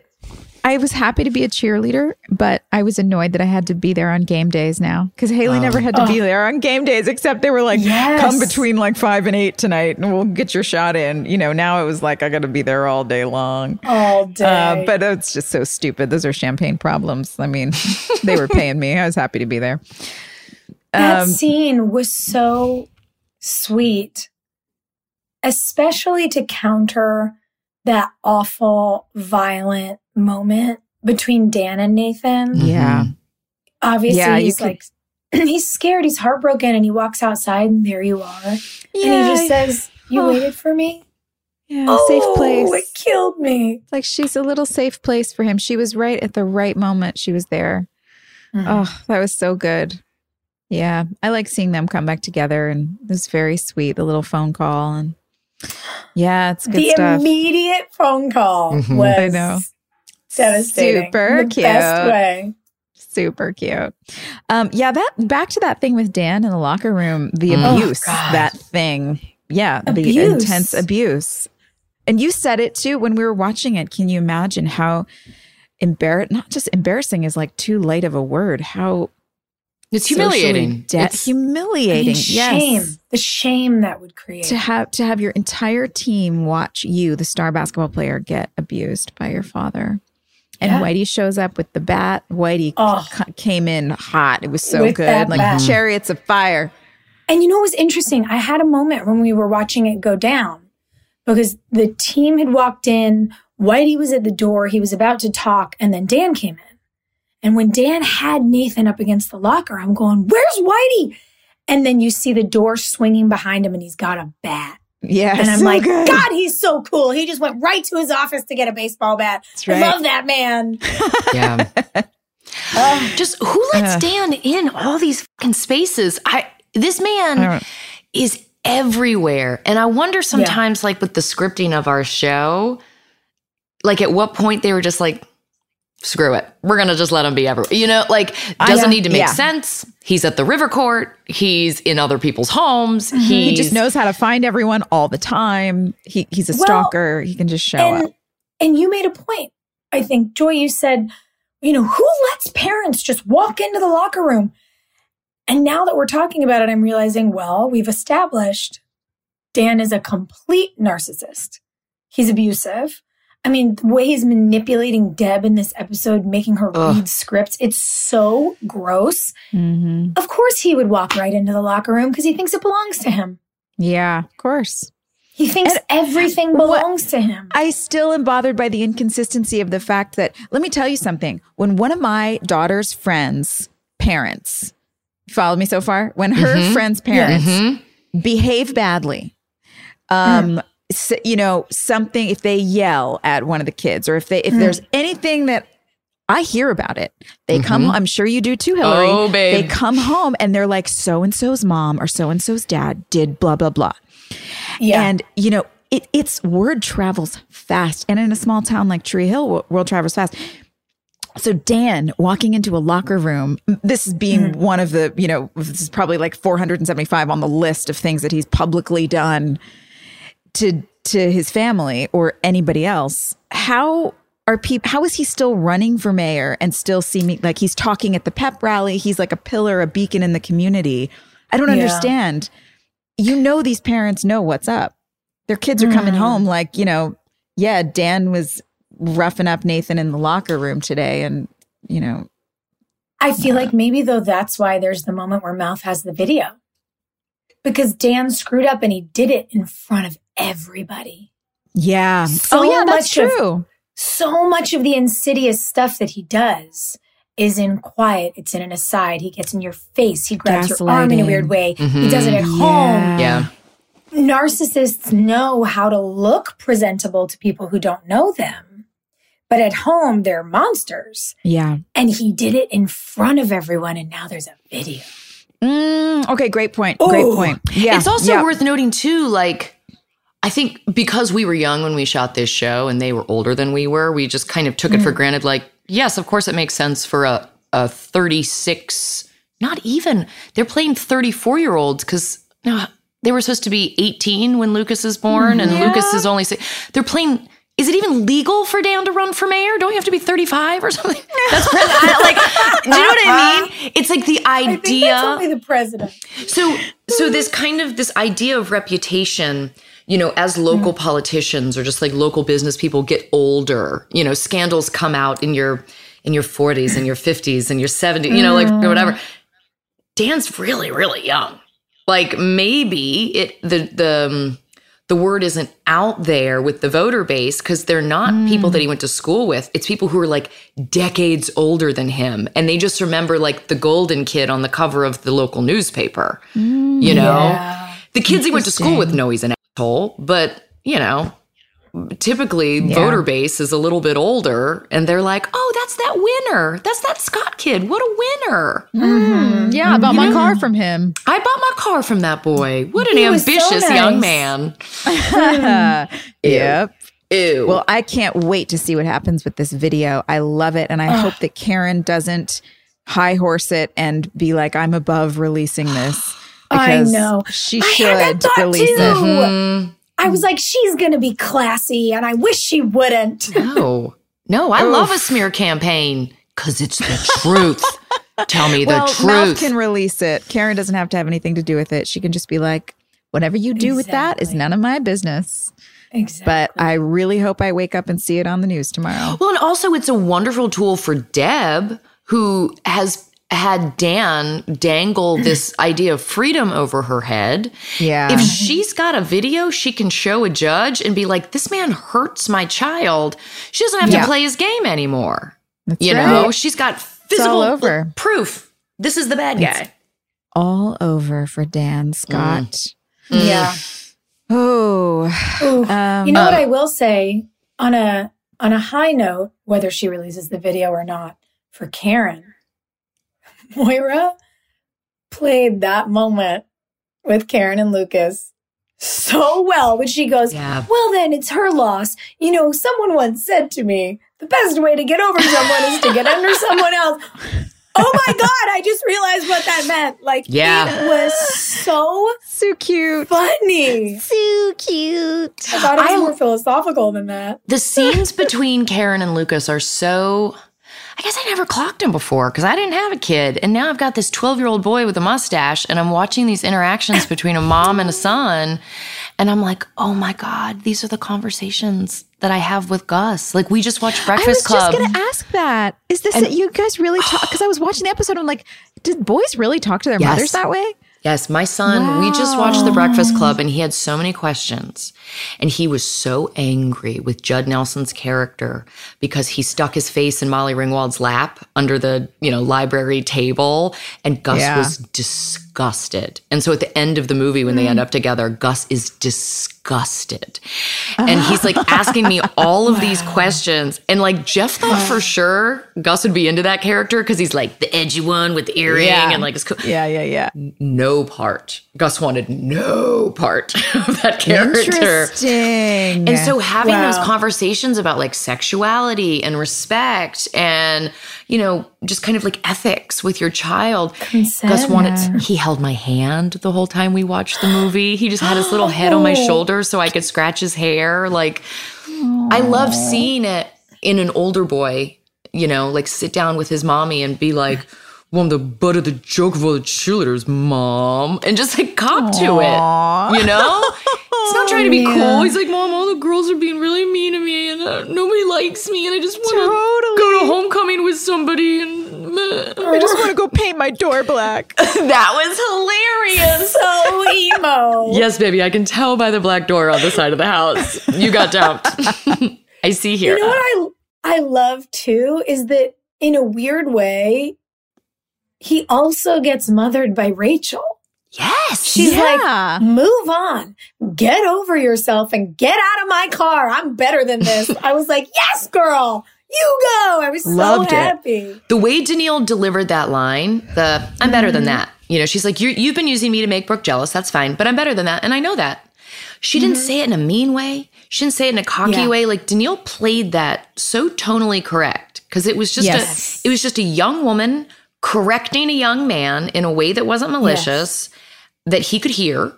I was happy to be a cheerleader, but I was annoyed that I had to be there on game days now because Haley never had to be there on game days, except they were like, Yes. come between like five and eight tonight and we'll get your shot in. You know, now it was like, I got to be there all day long. All day. Uh, but it's just so stupid. Those are champagne problems. I mean, they were paying me. I was happy to be there. That Um, scene was so sweet, especially to counter that awful, violent moment between Dan and Nathan. yeah. Obviously, Yeah, he's could- like, he's scared, he's heartbroken, and he walks outside, and there you are. and he just says, You Oh. waited for me? yeah, oh, safe place. It killed me. Like she's a little safe place for him. She was right at the right moment. She was there. Mhm. Oh, that was so good. Yeah, I like seeing them come back together, and it was very sweet. The little phone call, and yeah, it's good the stuff. immediate phone call Mhm. was I know. devastating. Super in the Best cute. way. Super cute. Um, yeah, that back to that thing with Dan in the locker room, the Mm. abuse, God. that thing. Yeah, the intense abuse. And you said it too when we were watching it. Can you imagine how embarrassed not just embarrassing is like too light of a word, how It's humiliating. de- It's- I humiliating. mean, shame. Yes. The shame that would create. To have to have your entire team watch you, the star basketball player, get abused by your father. And Yeah. Whitey shows up with the bat. Whitey Oh. c- came in hot. It was so With good. Like bat. chariots of fire. And you know what was interesting? I had a moment when we were watching it go down because the team had walked in. Whitey was at the door. He was about to talk, and then Dan came in. And when Dan had Nathan up against the locker, I'm going, Where's Whitey? And then you see the door swinging behind him, and he's got a bat. Yeah. And I'm so like, good. God, he's so cool. He just went right to his office to get a baseball bat. That's I love that man. Yeah. Just who lets Dan in all these fucking spaces? I this man don't- is everywhere. And I wonder sometimes like with the scripting of our show, like at what point they were just like screw it. We're going to just let him be everywhere. You know, like doesn't know. need to make Yeah. sense. He's at the river court, he's in other people's homes. Mm-hmm. He just knows how to find everyone all the time. He he's a Well, stalker. He can just show and, up. And you made a point. I think, Joy, you said, you know, who lets parents just walk into the locker room? And now that we're talking about it, I'm realizing, well, we've established Dan is a complete narcissist. He's abusive. I mean, the way he's manipulating Deb in this episode, making her Ugh. read scripts, it's so gross. Mm-hmm. Of course, he would walk right into the locker room because he thinks it belongs to him. Yeah, of course. He thinks And everything what- belongs to him. I still am bothered by the inconsistency of the fact that, let me tell you something. When one of my daughter's friends' parents, follow me so far, when her Mhm. friend's parents Mhm. behave badly, um, s- you know, something if they yell at one of the kids or if they if Mm. there's anything that I hear about it. They come Mhm. I'm sure you do too, Hilarie. Oh, babe. They come home and they're like so and so's mom or so and so's dad did blah blah blah. Yeah. And you know, it it's word travels fast. And in a small town like Tree Hill, wo- word travels fast. So Dan walking into a locker room, this is being one of the, you know, this is probably like 475 on the list of things that he's publicly done to to his family or anybody else. How are people how is he still running for mayor and still seeming like he's talking at the pep rally, he's like a pillar, a beacon in the community. I don't Yeah. understand. You know these parents know what's up. Their kids are coming Mm. home like, you know, yeah, Dan was roughing up Nathan in the locker room today and, you know, I feel like maybe though that's why there's the moment where Mouth has the video. Because Dan screwed up and he did it in front of everybody. yeah. So oh yeah, that's much of- true. So much of the insidious stuff that he does is in quiet. It's in an aside. He gets in your face. He grabs your arm in a weird way. He does it at Yeah. home. Yeah. narcissists know how to look presentable to people who don't know them. But at home, they're monsters. Yeah. And he did it in front of everyone. And now there's a video. Mm, okay, great point. Great point. Yeah. It's also yeah. worth noting too, like I think because we were young when we shot this show and they were older than we were, we just kind of took it for mm. granted. Like, yes, of course it makes sense for a, a 36, not even, they're playing 34 year olds because no, they were supposed to be 18 when Lucas is born and mm-hmm. Lucas is only, si- they're playing. Is it even legal for Dan to run for mayor? Don't you have to be 35 or something? That's I- like, do you know what I uh-huh. mean? It's like the I think idea. that's only the president. So so this kind of this idea of reputation, you know, as local mm. politicians or just like local business people get older, you know, scandals come out in your in your 40s and your 50s and your 70s, you know, like whatever. Mm. Dan's really really young. Like maybe it the the um, the word isn't out there with the voter base because they're not people that he mm. went to school with. It's people who are like decades older than him. And they just remember like the golden kid on the cover of the local newspaper. you know? The kids he went to school with know he's an asshole, but you know, typically voter base is a little bit older and they're like, oh, that's that winner. That's that Scott kid. What a winner. Mm-hmm. yeah, I bought my car from him. I bought my car from that boy. What an He was so ambitious young man. yep. Ew. Well, I can't wait to see what happens with this video. I love it. And I hope that Karen doesn't high horse it and be like, I'm above releasing this. I know. She should had release too. it. Mm, I was like, she's going to be classy. And I wish she wouldn't. no, no, I love a smear campaign because it's the truth. Tell me well, the Mouth can release it. Karen doesn't have to have anything to do with it. She can just be like, whatever you do with that is none of my business. Exactly. But I really hope I wake up and see it on the news tomorrow. Well, and also it's a wonderful tool for Deb, who has had Dan dangle this idea of freedom over her head. Yeah. If she's got a video, she can show a judge and be like, this man hurts my child. She doesn't have Yeah. to play his game anymore. That's you right. know, she's got physical over. proof. This is the bad It's- guy. All over for Dan Scott. yeah. Oh, um, you know what um, I will say on a on a high note, whether she releases the video or not, for Karen, Moira played that moment with Karen and Lucas so well when she goes, Yeah. Well, then it's her loss. You know, someone once said to me, the best way to get over someone is to get under someone else. Oh my God, I just realized what that meant. Like, Yeah. it was so so cute. funny. So cute. I thought it was I- more philosophical than that. The scenes between Karen and Lucas are so. I guess I never clocked him before because I didn't have a kid. And now I've got this 12 year old boy with a mustache, and I'm watching these interactions between a mom and a son. And I'm like, oh my God, these are the conversations that I have with Gus. Like, we just watched Breakfast Club. I was Club. just going to ask that. Is this And- you guys really talk? Because I was watching the episode. I'm like, did boys really talk to their Yes. mothers that way? Yes, my son, we just watched The Breakfast Club and he had so many questions. And he was so angry with Judd Nelson's character because he stuck his face in Molly Ringwald's lap under the, you know, library table and Gus Yeah. was Gus did. And so at the end of the movie, when they end hmm. up together, Gus is disgusted. And he's like asking me all of these questions. And like Jeff thought for sure Gus would be into that character because he's like the edgy one with the earring Yeah. and like his co- Yeah, yeah, yeah. no part. Gus wanted no part of that character. Interesting. And so having those conversations about like sexuality and respect and, you know, just kind of like ethics with your child. Gus wanted, he held my hand the whole time we watched the movie. He just had his little head on my shoulder so I could scratch his hair. Like, I love seeing it in an older boy, you know, like sit down with his mommy and be like, well, I'm the butt of the joke of all the cheerleaders, mom. And just like cop to it, you know? He's not trying to be cool. He's like, Mom, girls are being really mean to me and uh, nobody likes me and I just want to go to homecoming with somebody and meh." I just want to go paint my door black. that was hilarious. So emo. yes, baby, I can tell by the black door on the side of the house. You got dumped. I see here. You know what I I love too is that in a weird way, he also gets mothered by Rachel. Yes. She's Yeah. like, move on, get over yourself, and get out of my car. I'm better than this. I was like, yes, girl, you go. I was so Loved it. happy. the way Danneel delivered that line, the I'm better than mm-hmm. that. You know, she's like, you you've been using me to make Brooke jealous. That's fine, but I'm better than that, and I know that. She didn't mm-hmm. say it in a mean way. She didn't say it in a cocky Yeah. way. Like Danneel played that so tonally correct because it was just Yes. a it was just a young woman correcting a young man in a way that wasn't malicious that he could hear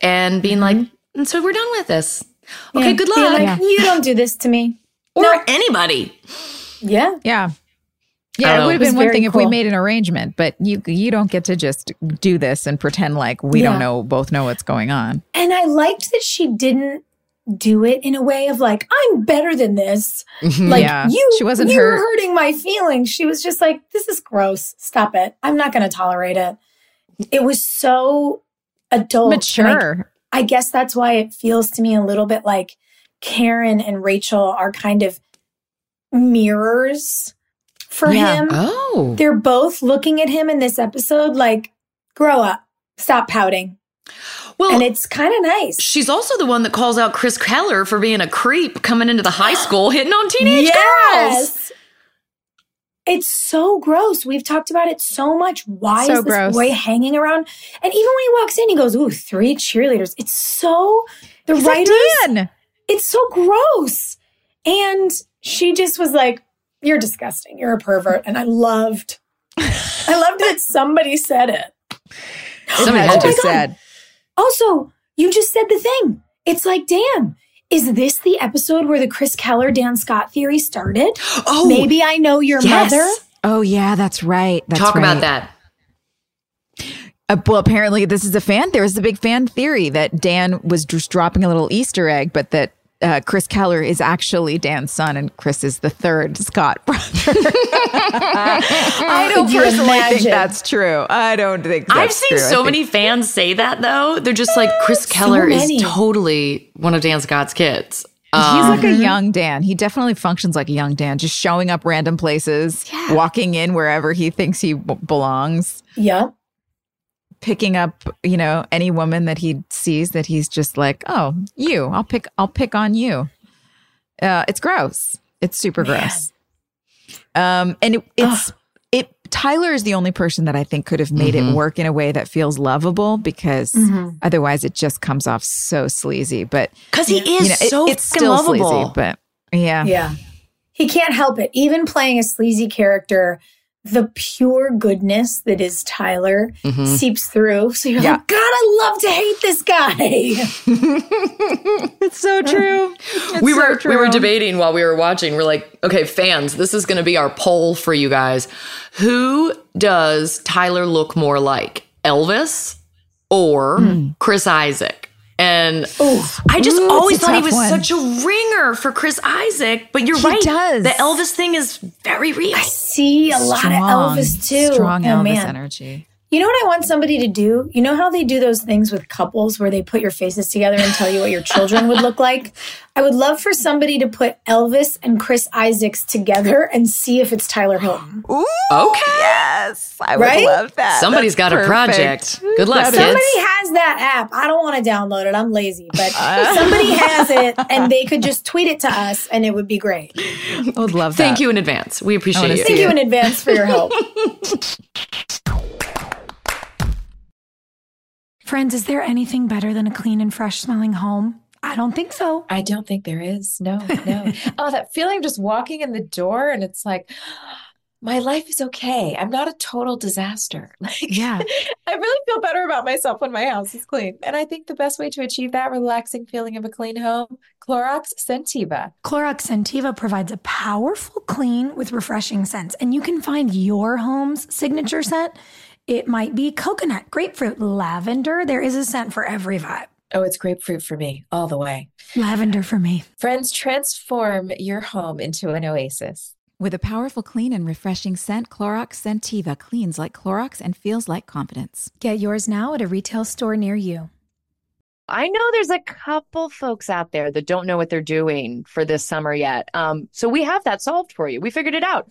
and being like, mm-hmm. and so we're done with this. Okay, good Being luck. like, you don't do this to me. or anybody. Yeah. Yeah. Yeah, it would have been one very thing if we made an arrangement, but you you don't get to just do this and pretend like we Yeah. don't know both know what's going on. And I liked that she didn't do it in a way of like, I'm better than this. Mm-hmm. Like Yeah. you, She wasn't you were hurting my feelings. She was just like, this is gross. Stop it. I'm not going to tolerate it. It was so adult. and I- Mature. I guess that's why it feels to me a little bit like Karen and Rachel are kind of mirrors for Yeah. him. Oh. They're both looking at him in this episode like, grow up, stop pouting. Well, And it's kind of nice. She's also the one that calls out Chris Keller for being a creep coming into the high school hitting on teenage girls. Yes. It's so gross. We've talked about it so much. Why So is this gross. boy hanging around? And even when he walks in, he goes, Ooh, three cheerleaders. It's so the He's like, writers. Dan. it's so gross. And she just was like, You're disgusting. You're a pervert. And I loved I loved that somebody said it. Somebody Had had to to. be said. Also, you just said the thing. It's like, Dan, is this the episode where the Chris Keller Dan Scott theory started? Oh, Maybe I know your yes. mother. Oh yeah, that's right. That's Talk right. about that. Uh, well, apparently this is a fan. There is a big fan theory that Dan was just dropping a little Easter egg, but that uh, Chris Keller is actually Dan's son, and Chris is the third Scott brother. I don't Could personally think that's true. I don't think that's I've seen true. So think- many fans say that though. They're just like Chris Keller is totally one of Dan Scott's kids. He's Um, like a young Dan. He definitely functions like a young Dan, just showing up random places, walking in wherever he thinks he b- belongs, Yep. Picking up, you know, any woman that he sees that he's just like, "Oh, you. I'll pick I'll pick on you." Uh it's gross. It's super gross. Um and it, it's it Tyler is the only person that I think could have made Mhm. it work in a way that feels lovable because Mm-hmm. otherwise it just comes off so sleazy, but Cause he is you know, it- so it's still lovable. sleazy, but yeah. Yeah. He can't help it. Even playing a sleazy character, the pure goodness that is Tyler Mhm. seeps through. So you're Yeah. like, God, I love to hate this guy. It's so true. we so were we were debating while we were watching. We're like, okay, fans, this is going to be our poll for you guys. Who does Tyler look more like, Elvis or Hmm. Chris Isaak? And I just Ooh, always thought he was one. such a ringer for Chris Isaak. But you're He right, does. the Elvis thing is very real. I see a lot of Elvis too. Strong oh, Elvis man. energy. You know what I want somebody to do? You know how they do those things with couples where they put your faces together and tell you what your children would look like? I would love for somebody to put Elvis and Chris Isaaks together and see if it's Tyler Hilton. Ooh, Okay. Yes, I Right? would love that. Somebody's That's got a project. Good luck, That is- kids. Somebody has that app. I don't want to download it. I'm lazy, but uh. somebody has it and they could just tweet it to us and it would be great. I would love that. Thank you in advance. We appreciate wanna you. Thank you in advance for your help. Friends, is there anything better than a clean and fresh smelling home? I don't think so. I don't think there is. No, no. oh, that feeling of just walking in the door and it's like, my life is okay. I'm not a total disaster. Like, Yeah. I really feel better about myself when my house is clean. And I think the best way to achieve that relaxing feeling of a clean home, Clorox Scentiva. Clorox Scentiva provides a powerful clean with refreshing scents, and you can find your home's signature scent. It might be coconut, grapefruit, lavender. There is a scent for every vibe. Oh, it's grapefruit for me all the way. Lavender for me. Friends, transform your home into an oasis. With a powerful, clean, and refreshing scent, Clorox Scentiva cleans like Clorox and feels like confidence. Get yours now at a retail store near you. I know there's a couple folks out there that don't know what they're doing for this summer yet. Um, so we have that solved for you. We figured it out.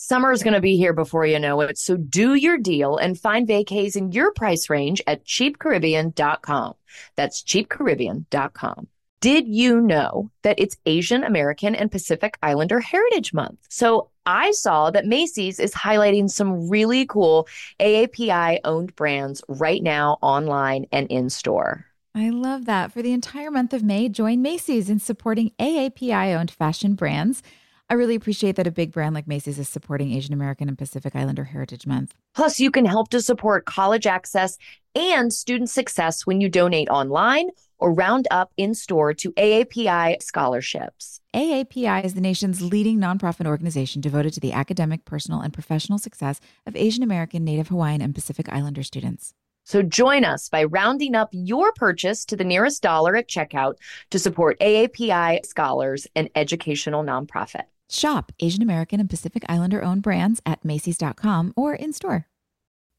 Summer is going to be here before you know it. So do your deal and find vacays in your price range at cheapcaribbean.com. That's cheapcaribbean.com. Did you know that it's Asian American and Pacific Islander Heritage Month? So I saw that Macy's is highlighting some really cool AAPI owned brands right now online and in store. I love that. For the entire month of May, join Macy's in supporting AAPI owned fashion brands. I really appreciate that a big brand like Macy's is supporting Asian American and Pacific Islander Heritage Month. Plus, you can help to support college access and student success when you donate online or round up in store to AAPI scholarships. AAPI is the nation's leading nonprofit organization devoted to the academic, personal, and professional success of Asian American, Native Hawaiian, and Pacific Islander students. So join us by rounding up your purchase to the nearest dollar at checkout to support AAPI scholars and educational nonprofit. Shop Asian American and Pacific Islander owned brands at Macy's.com or in store.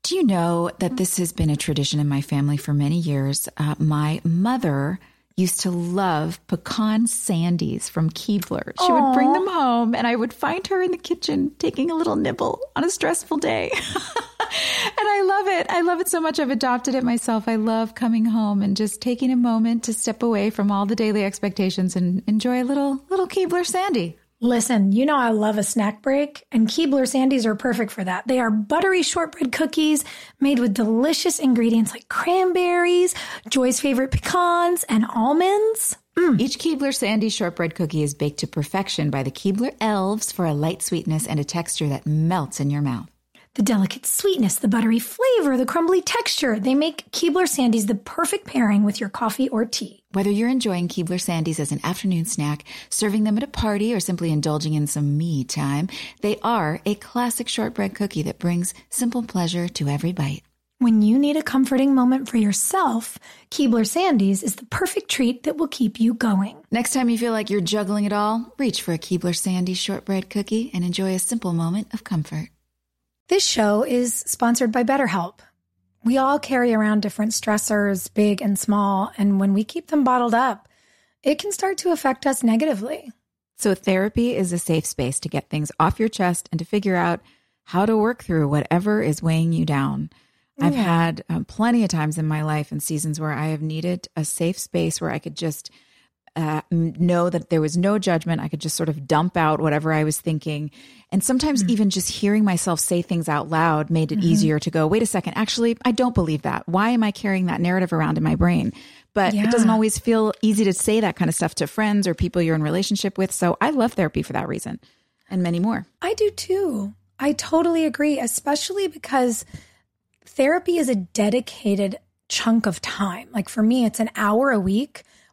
Do you know that this has been a tradition in my family for many years? Uh, my mother used to love pecan sandies from Keebler. She would bring them home, and I would find her in the kitchen taking a little nibble on a stressful day. and I love it. I love it so much. I've adopted it myself. I love coming home and just taking a moment to step away from all the daily expectations and enjoy a little little Keebler sandy. Listen, you know I love a snack break, and Keebler Sandies are perfect for that. They are buttery shortbread cookies made with delicious ingredients like cranberries, Joy's favorite pecans, and almonds. Mm. Each Keebler Sandy shortbread cookie is baked to perfection by the Keebler elves for a light sweetness and a texture that melts in your mouth. The delicate sweetness, the buttery flavor, the crumbly texture, they make Keebler Sandies the perfect pairing with your coffee or tea. Whether you're enjoying Keebler Sandies as an afternoon snack, serving them at a party, or simply indulging in some me time, they are a classic shortbread cookie that brings simple pleasure to every bite. When you need a comforting moment for yourself, Keebler Sandies is the perfect treat that will keep you going. Next time you feel like you're juggling it all, reach for a Keebler Sandy shortbread cookie and enjoy a simple moment of comfort. This show is sponsored by BetterHelp. We all carry around different stressors, big and small, and when we keep them bottled up, it can start to affect us negatively. So, therapy is a safe space to get things off your chest and to figure out how to work through whatever is weighing you down. I've had um, plenty of times in my life and seasons where I have needed a safe space where I could just uh, know that there was no judgment. I could just sort of dump out whatever I was thinking. And sometimes even just hearing myself say things out loud made it Mhm. easier to go, wait a second, actually, I don't believe that. Why am I carrying that narrative around in my brain? But it doesn't always feel easy to say that kind of stuff to friends or people you're in relationship with. So I love therapy for that reason and many more. I do too. I totally agree, especially because therapy is a dedicated chunk of time. Like for me, it's an hour a week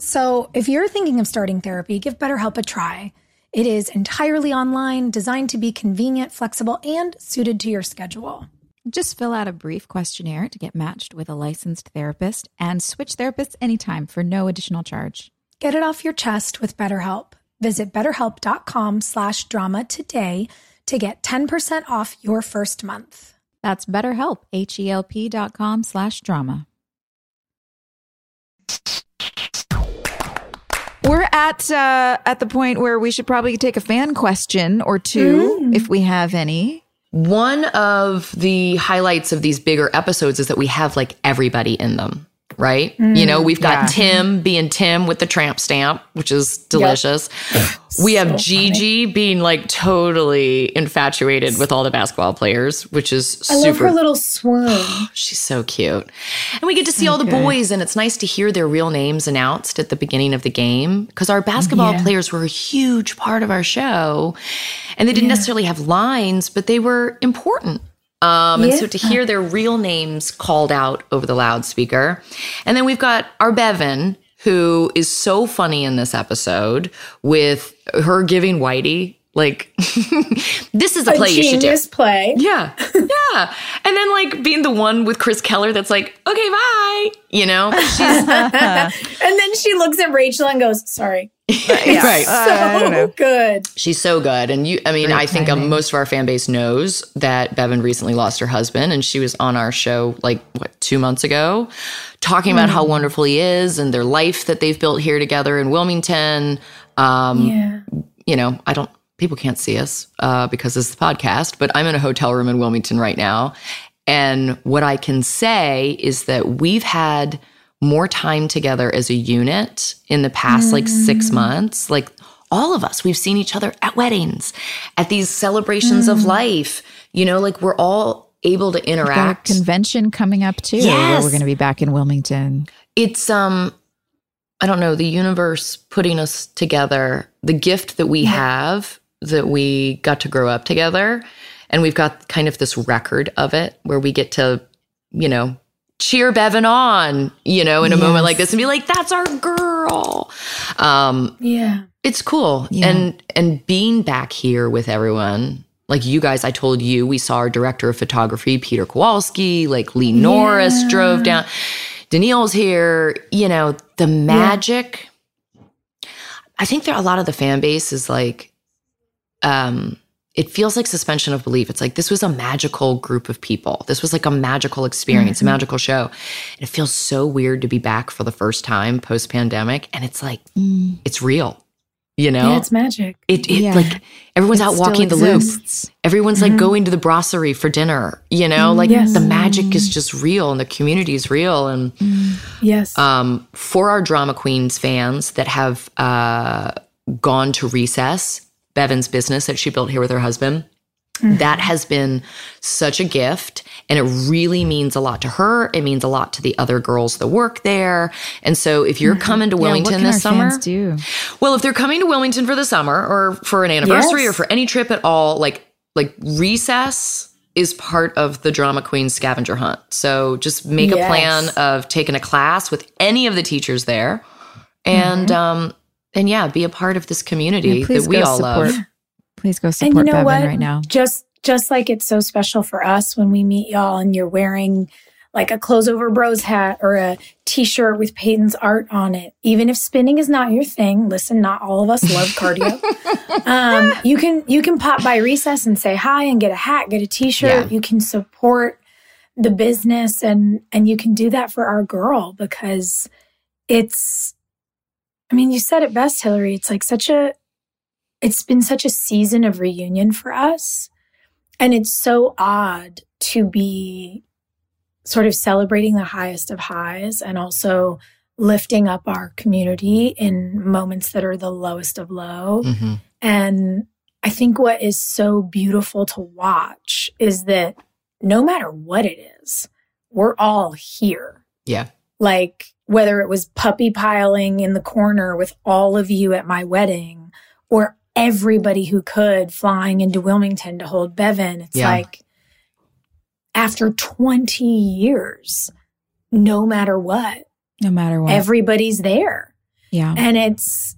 So if you're thinking of starting therapy, give BetterHelp a try. It is entirely online, designed to be convenient, flexible, and suited to your schedule. Just fill out a brief questionnaire to get matched with a licensed therapist and switch therapists anytime for no additional charge. Get it off your chest with BetterHelp. Visit betterhelp.com slash drama today to get 10% off your first month. That's BetterHelp, H-E-L-P dot com slash drama. We're at uh, at the point where we should probably take a fan question or two if we have any. One of the highlights of these bigger episodes is that we have like everybody in them, right? you know, mm, we've got yeah. Tim being Tim with the tramp stamp, which is delicious. We have Gigi being like totally infatuated with all the basketball players, which is I super love her little swoon. She's so cute. And we get to see all the boys, and it's nice to hear their real names announced at the beginning of the game because our basketball Yeah. players were a huge part of our show. And they didn't necessarily have lines, but they were important. Um, and so to hear their real names called out over the loudspeaker. And then we've got our Bevan, who is so funny in this episode with her giving Whitey. Like, this is a A play you should do. play. Yeah. Yeah. And then like being the one with Chris Keller that's like, okay, bye. You know? She's and then she looks at Rachel and goes, sorry. Right. So good. She's so good. And you I mean, I think um, most of our fan base knows that Bevan recently lost her husband and she was on our show like what, two months ago, talking about how wonderful he is and their life that they've built here together in Wilmington. Um, Yeah. you know, I don't, people can't see us uh, because this is the podcast, but I'm in a hotel room in Wilmington right now. And what I can say is that we've had more time together as a unit in the past like six months. Like all of us, we've seen each other at weddings, at these celebrations of life. You know, like we're all able to interact. convention coming up too. Where Yes. we're going to be back in Wilmington. it's um i don't know the universe putting us together the gift that we have that we got to grow up together and we've got kind of this record of it where we get to you know cheer bevan on you know in a moment like this and be like that's our girl. Um Yeah. it's cool. Yeah. and and being back here with everyone like you guys i told you we saw our director of photography peter kowalski like lee norris drove down. Danneel's here you know the magic. I think there a lot of the fan base is like um it feels like suspension of belief. It's like this was a magical group of people. This was like a magical experience a mm-hmm. magical show. And it feels so weird to be back for the first time post pandemic and it's like mm. it's real you know? Yeah, it's magic. it, it Yeah. like everyone's It out walking the loop. everyone's like mm-hmm. going to the brasserie for dinner you know? Mm, like Yes. the magic is just real and the community is real and mm, Yes. um, for our drama queens fans that have uh, gone to recess bevan's business that she built here with her husband. That has been such a gift and it really means a lot to her. It means a lot to the other girls that work there. And so if you're coming to Yeah, wilmington can this summer well, if they're coming to Wilmington for the summer or for an anniversary Yes. or for any trip at all, like like recess is part of the drama queen scavenger hunt. So just make a plan of taking a class with any of the teachers there. And um and yeah, be a part of this community Yeah, that we all support. love. Please go and support you know Bevan what? right now. Just just like it's so special for us when we meet y'all and you're wearing like a clothes over bros hat or a t-shirt with Peyton's art on it. Even if spinning is not your thing, listen, not all of us love cardio. um, you can you can pop by recess and say hi and get a hat, get a t-shirt. Yeah. You can support the business and and you can do that for our girl because it's I mean, you said it best, Hilarie. It's like such a it's been such a season of reunion for us. And it's so odd to be sort of celebrating the highest of highs and also lifting up our community in moments that are the lowest of low. Mm-hmm. And I think what is so beautiful to watch is that no matter what it is, we're all here. Yeah. Like whether it was puppy piling in the corner with all of you at my wedding or everybody who could flying into Wilmington to hold Bevan, it's Yeah. like after 20 years, no matter what, No matter what. everybody's there. yeah. And it's,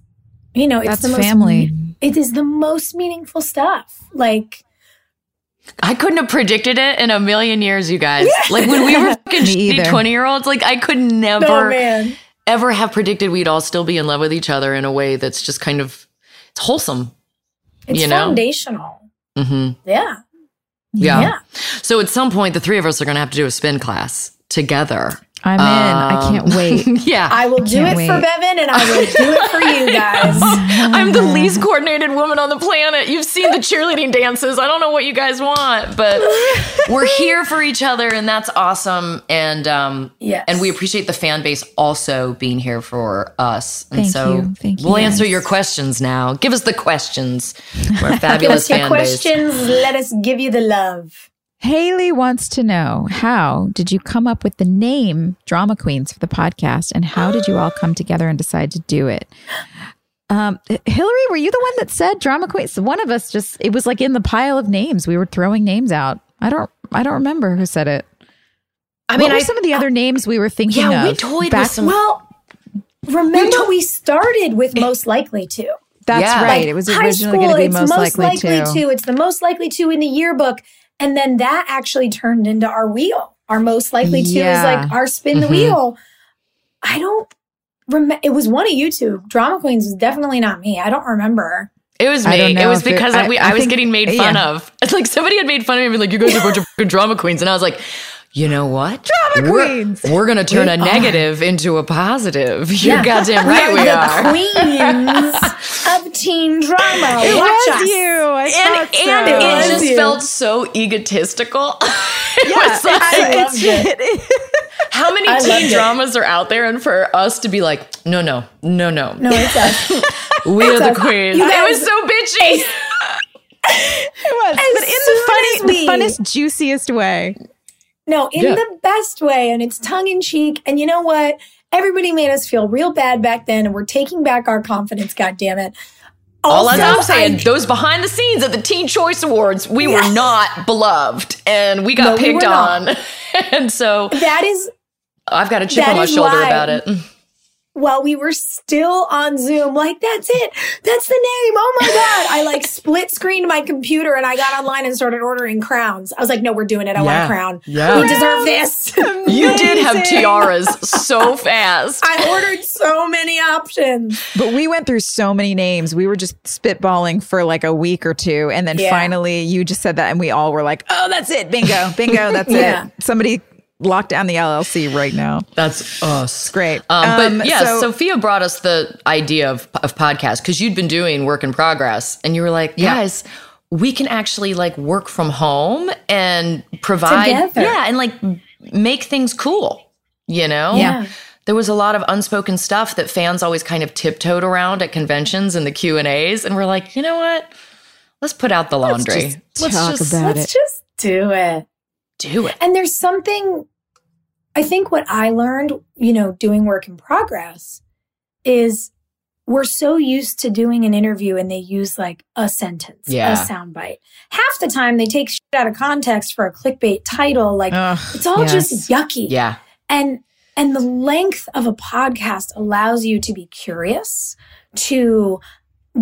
you know, it's That's the most family. it is the most meaningful stuff. Like, I couldn't have predicted it in a million years, you guys. Like when we were fucking Me 20 year olds, like I could never, oh ever have predicted we'd all still be in love with each other in a way that's just kind of it's wholesome. it's You know? foundational. hmm Yeah. Yeah. Yeah. So at some point, the three of us are going to have to do a spin class together. I'm in. I can't Um, wait. yeah. I will do can't it for wait. Bevan and I will do it for you guys. I'm the least coordinated woman on the planet. You've seen the cheerleading dances. I don't know what you guys want, but we're here for each other, and that's awesome. And um, Yes. and we appreciate the fan base also being here for us. And Thank so you. Thank you, we'll answer guys. your questions now. Give us the questions. We're a Give fabulous us your fan base. questions. Let us give you the love. Haley wants to know how did you come up with the name Drama Queens for the podcast and how did you all come together and decide to do it? Um, Hilarie, were you the one that said Drama Queens? One of us just it was like in the pile of names. We were throwing names out. I don't I don't remember who said it. I what mean, were I, some of the other names we were thinking Yeah, of? we toyed with some- well, remember we started with most likely to. That's Yeah. right. Like, it was high originally going to be it's most, likely, to. It's the most likely to in the yearbook. And then that actually turned into our wheel. Our most likely to Yeah. is like our spin the Mhm. wheel. I don't remember. It was one of you two. Drama Queens was definitely not me. I don't remember. It was me. It was if it- because I, I- we, I I, was think- getting made fun yeah. of. It's like somebody had made fun of me, and been like, "You guys are a bunch of drama queens," and I was like, "You know what? Drama we're, queens. We're gonna turn a We are. negative into a positive. You're Yeah. goddamn right. we We are are." the queens of teen drama. It Watch was us. you. I and so. and It it just you. felt so egotistical. it Yeah, was like, I loved it. how many I teen it. dramas are out there, and for us to be like, no, no, no, no, No, it's us. we are the us. queens. You it was so bitchy. It was, As but in the soon as funny, we- the funnest, juiciest way. No, in Yeah. the best way, and it's tongue in cheek. And you know what? Everybody made us feel real bad back then, and we're taking back our confidence. God damn it! All I'm saying, I- those behind the scenes at the Teen Choice Awards, we were not beloved, and we got No, picked were not. on, and so that is I've got a chip on my shoulder why- about it. Mm. While we were still on Zoom. Like that's it. That's the name. Oh my god! I like split screened my computer and I got online and started ordering crowns. I was like, no, we're doing it. I want a crown. Yeah. we deserve this. You did have tiaras so fast. I ordered so many options. But we went through so many names. We were just spitballing for like a week or two. And then Yeah. finally you just said that and we all were like, oh, that's it. Bingo. Bingo. That's Yeah. it. Somebody lock down the LLC right now. That's us. Great. Um, but Um, yeah, so- Sophia brought us the idea of, of podcast because you'd been doing work in progress, and you were like, Yeah. guys, we can actually like work from home and provide, Together. yeah, and like make things cool. You know, Yeah. There was a lot of unspoken stuff that fans always kind of tiptoed around at conventions and the Q and A's, and we're like, you know what? Let's put out the laundry. just talk about Let's it. just do it. Do it. And there's something, I think what I learned, you know, doing work in progress is we're so used to doing an interview and they use like a sentence, Yeah. a soundbite. Half the time they take shit out of context for a clickbait title. Like Ugh, it's all yes. just yucky. Yeah. And and the length of a podcast allows you to be curious, to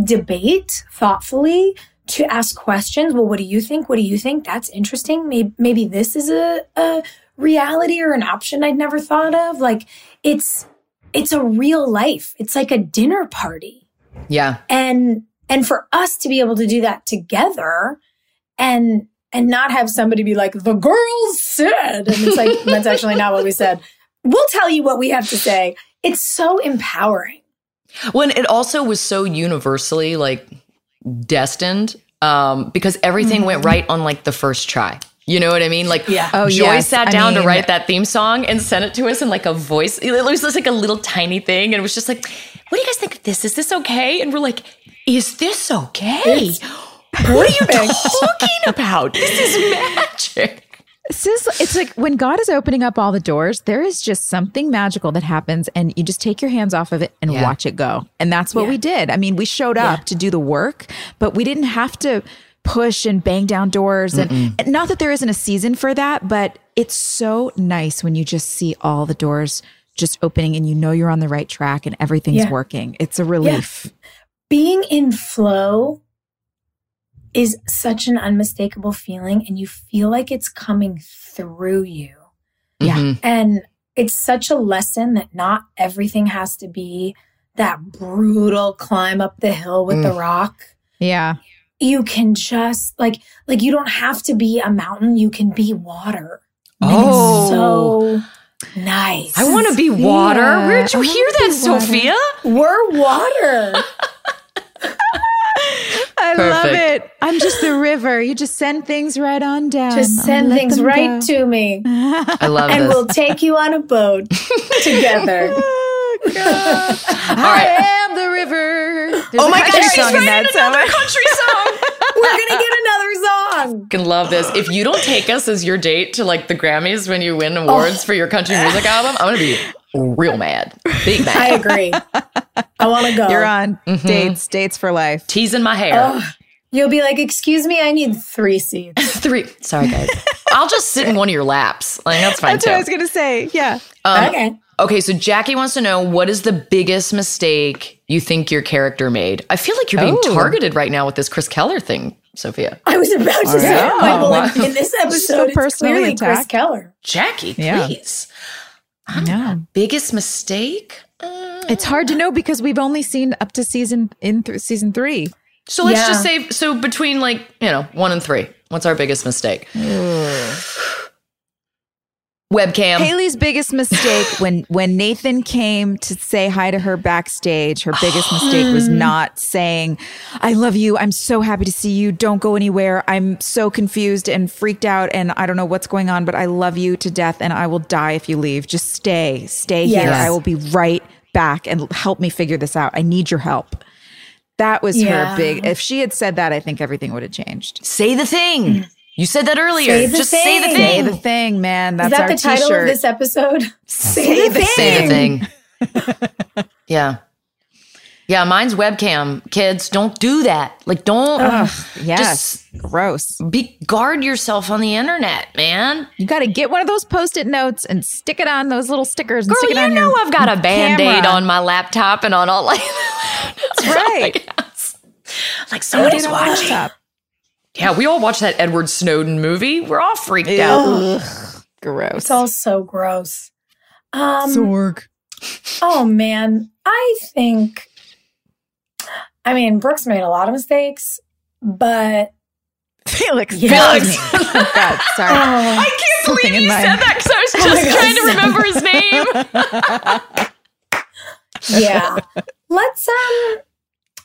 debate thoughtfully, to ask questions. Well, what do you think? What do you think? That's interesting. Maybe maybe this is a, a reality or an option I'd never thought of. Like it's it's a real life. It's like a dinner party. Yeah. And and for us to be able to do that together and and not have somebody be like, the girls said, and it's like, that's actually not what we said. We'll tell you what we have to say. It's so empowering. When it also was so universally like destined, um, because everything went right on like the first try. You know what I mean? Like, Yeah. Oh, Joy yes. sat I down to write that theme song and sent it to us in like a voice. It was just like a little tiny thing, and it was just like, "What do you guys think of this? Is this okay?" And we're like, "Is this okay? what are you talking about? This is magic." This is, it's like when God is opening up all the doors, there is just something magical that happens, and you just take your hands off of it and Yeah. watch it go. And that's what we did. I mean, we showed up to do the work, but we didn't have to push and bang down doors. And, and not that there isn't a season for that, but it's so nice when you just see all the doors just opening and you know you're on the right track and everything's Yeah. working. It's a relief. Being in flow is such an unmistakable feeling, and you feel like it's coming through you. Yeah. Mhm. And it's such a lesson that not everything has to be that brutal climb up the hill with the rock. Yeah. You can just like like you don't have to be a mountain, you can be water. Oh. it's so nice. I want to be water. Yeah, Where'd you I hear wanna that, be water. Sophia? We're water. I love it. I'm just the river. You just send things right on down. Just send things right go. to me. I love and this. we'll take you on a boat together. I am the river. There's oh my God, country she's song in writing that another song. country song. We're gonna get another song. Can love this. If you don't take us as your date to like the Grammys when you win awards oh. for your country music album, I'm gonna be real mad, big mad, I agree. I want to go. You're on dates, dates for life. teasing my hair. Ugh. You'll be like, "Excuse me, I need three seats." Three. Sorry, guys. I'll just sit in one of your laps. Like that's fine That's too. what I was gonna say. Yeah. Um, okay. Okay, so Jackie wants to know what is the biggest mistake you think your character made? I feel like you're being Oh. targeted right now with this Chris Keller thing, Sophia. I was about to say, right. Michael, Wow. in, in this So episode, it's personally clearly Chris attacked. Keller. Jackie, Yeah. I know. Biggest mistake? Uh, It's hard to know because we've only seen up to season in th- season three. so let's Yeah. just say so between like, you know, one and three. What's our biggest mistake? Webcam. Haley's biggest mistake when when Nathan came to say hi to her backstage, her biggest mistake was not saying, "I love you. I'm so happy to see you. Don't go anywhere. I'm so confused and freaked out and I don't know what's going on, but I love you to death and I will die if you leave. Just stay. Stay here. I will be right back and help me figure this out. I need your help." That was Yeah. her big. If she had said that, I think everything would have changed. Say the thing. You said that earlier. Say the just say the thing. thing. Say the thing, man. That's Is that our the title t-shirt. of this episode? Say the thing. Say the thing. yeah. Yeah, mine's webcam. Kids, don't do that. Like, don't Yes. Gross. be guard yourself on the internet, man. You got to get one of those post-it notes and stick it on those little stickers. And Girl, stick it you on know I've got a band aid camera. on my laptop and on all like That's right. like somebody's Put it watching. laptop. Yeah, we all watched that Edward Snowden movie. We're all freaked out. Ugh, gross. It's all so gross. Um, Sorg. oh man, I think. I mean, Brooks made a lot of mistakes, but Felix. Yeah. Felix. oh, God, sorry. oh, I can't Something believe you my- said that because I was Oh just God, trying to remember his name. yeah. Let's um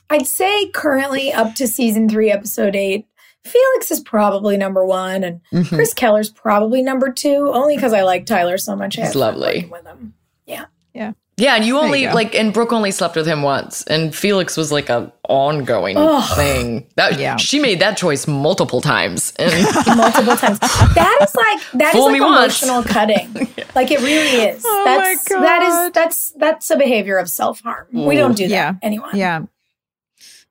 I'd say currently up to season 3 episode 8 Felix is probably number 1 and Mm-hmm. Chris Keller's probably number 2 only cuz I like Tyler so much. I He's lovely. with him. Yeah. Yeah, yeah. and you There you only like, and Brooke only slept with him once, and Felix was like a ongoing Ugh. thing. That Yeah. she made that choice multiple times, and multiple times. That is like that is Fool like me once. emotional cutting. Like it really is. Oh my that's that is that's that's a behavior of self-harm. We don't do that Yeah. anyone. Yeah.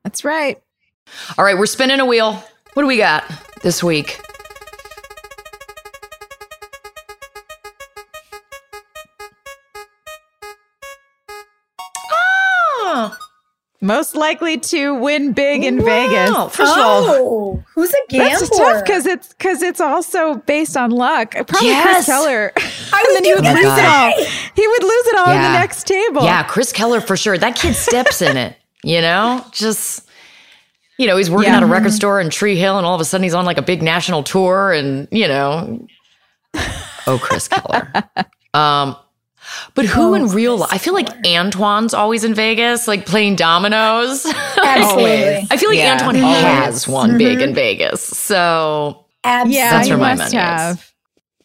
That's right. all right, we're spinning a wheel. What do we got this week? Ah, Most likely to win big in wow. Vegas. First of all, Oh, who's a gambler? That's tough because it's because it's also based on luck. Probably Yes. Chris Keller. I and then he would gonna lose it all. say. He would lose it all in Yeah. the next table. yeah, Chris Keller for sure. That kid steps in it. You know, just you know, he's working Yeah. at a record store in Tree Hill, and all of a sudden he's on like a big national tour, and you know, oh, Chris Keller. Um, but who in real life? I feel like Antwon's always in Vegas, like playing dominoes. Absolutely. I feel like Yeah, Antwon always. has won big in Vegas. So Absolutely. Yeah, That's you where my must money is. have.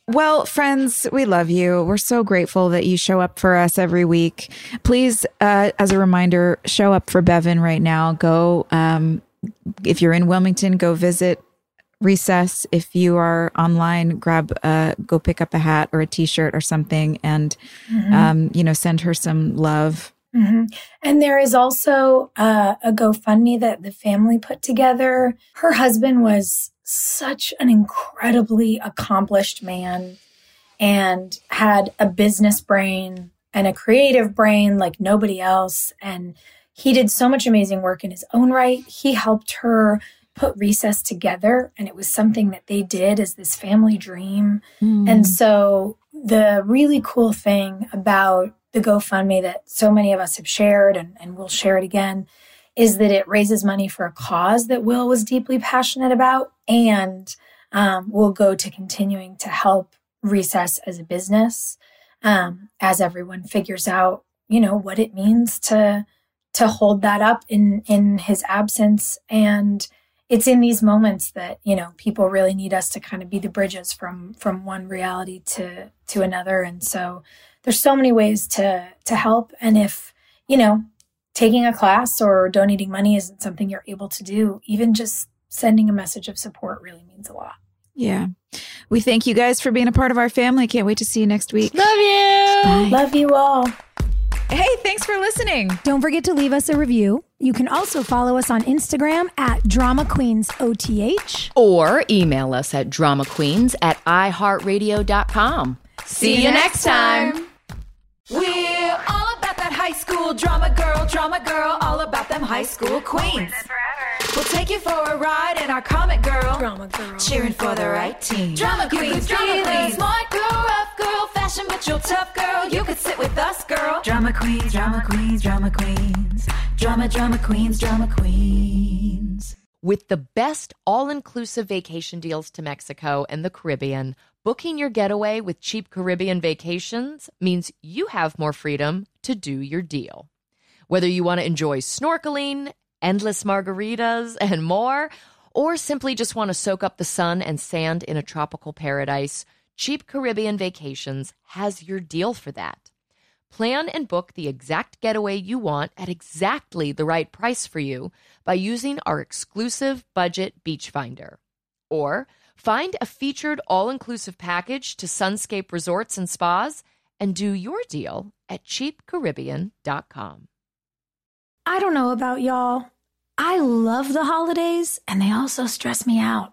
Well, friends, we love you. We're so grateful that you show up for us every week. Please, uh, as a reminder, show up for Bevan right now. Go, um, if you're in Wilmington, go visit Recess. If you are online, grab, uh, go pick up a hat or a T-shirt or something, and um, you know, send her some love. hmm And there is also uh, a GoFundMe that the family put together. Her husband was such an incredibly accomplished man and had a business brain and a creative brain like nobody else. And he did so much amazing work in his own right. He helped her put Recess together, and it was something that they did as this family dream. And so the really cool thing about the GoFundMe that so many of us have shared and, and we'll share it again is that it raises money for a cause that Will was deeply passionate about and um, will go to continuing to help Recess as a business um, as everyone figures out, you know, what it means to to hold that up in in his absence and it's in these moments that you know people really need us to kind of be the bridges from from one reality to to another and so there's so many ways to to help and if you know taking a class or donating money isn't something you're able to do even just sending a message of support really means a lot Yeah. We thank you guys for being a part of our family. Can't wait to see you next week. Love you. love you all Hey, thanks for listening. Don't forget to leave us a review. You can also follow us on Instagram at Drama Queens OTH. Or email us at drama queens at iheartradio.com. See you next time. We're all about that high school drama girl, drama girl, all about them high school queens. We'll take you for a ride in our comic girl, drama girl cheering for the right team. Drama queens, drama queens, smart girl, rough girl, fashion but you're tough girl. You could sit with us, girl. Drama queens, drama queens, drama queens, drama, drama queens, drama queens. With the best all inclusive vacation deals to Mexico and the Caribbean, booking your getaway with cheap Caribbean vacations means you have more freedom to do your deal. Whether you want to enjoy snorkeling, endless margaritas, and more, or simply just want to soak up the sun and sand in a tropical paradise, Cheap Caribbean Vacations has your deal for that. Plan and book the exact getaway you want at exactly the right price for you by using our exclusive budget beach finder. Or find a featured all inclusive package to Sunscape Resorts and Spas and do your deal at cheapcaribbean.com. I don't know about y'all. I love the holidays and they also stress me out.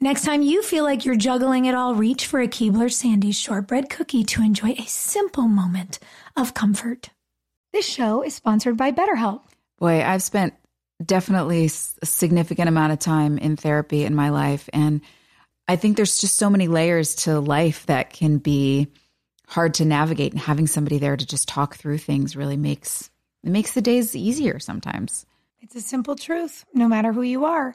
Next time you feel like you're juggling it all, reach for a Keebler Sandy's shortbread cookie to enjoy a simple moment of comfort. This show is sponsored by BetterHelp. Boy, I've spent definitely a significant amount of time in therapy in my life. And I think there's just so many layers to life that can be hard to navigate. And having somebody there to just talk through things really makes it makes the days easier sometimes. It's a simple truth. No matter who you are,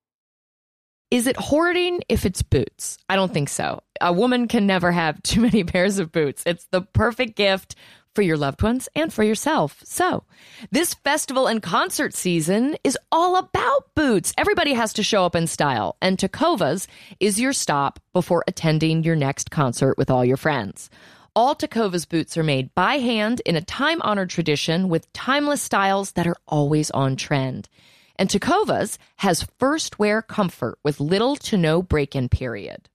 Is it hoarding if it's boots? I don't think so. A woman can never have too many pairs of boots. It's the perfect gift for your loved ones and for yourself. So, this festival and concert season is all about boots. Everybody has to show up in style, and Tecovas is your stop before attending your next concert with all your friends. All Tecovas boots are made by hand in a time honored tradition with timeless styles that are always on trend. And Tecovas has first wear comfort with little to no break in period.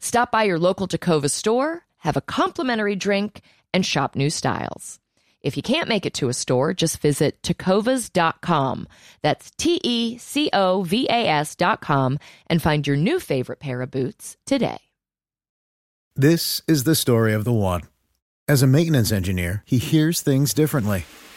Stop by your local Tecovas store, have a complimentary drink, and shop new styles. If you can't make it to a store, just visit tecovas.com. That's T E C O V A S.com and find your new favorite pair of boots today. This is the story of the one. As a maintenance engineer, he hears things differently.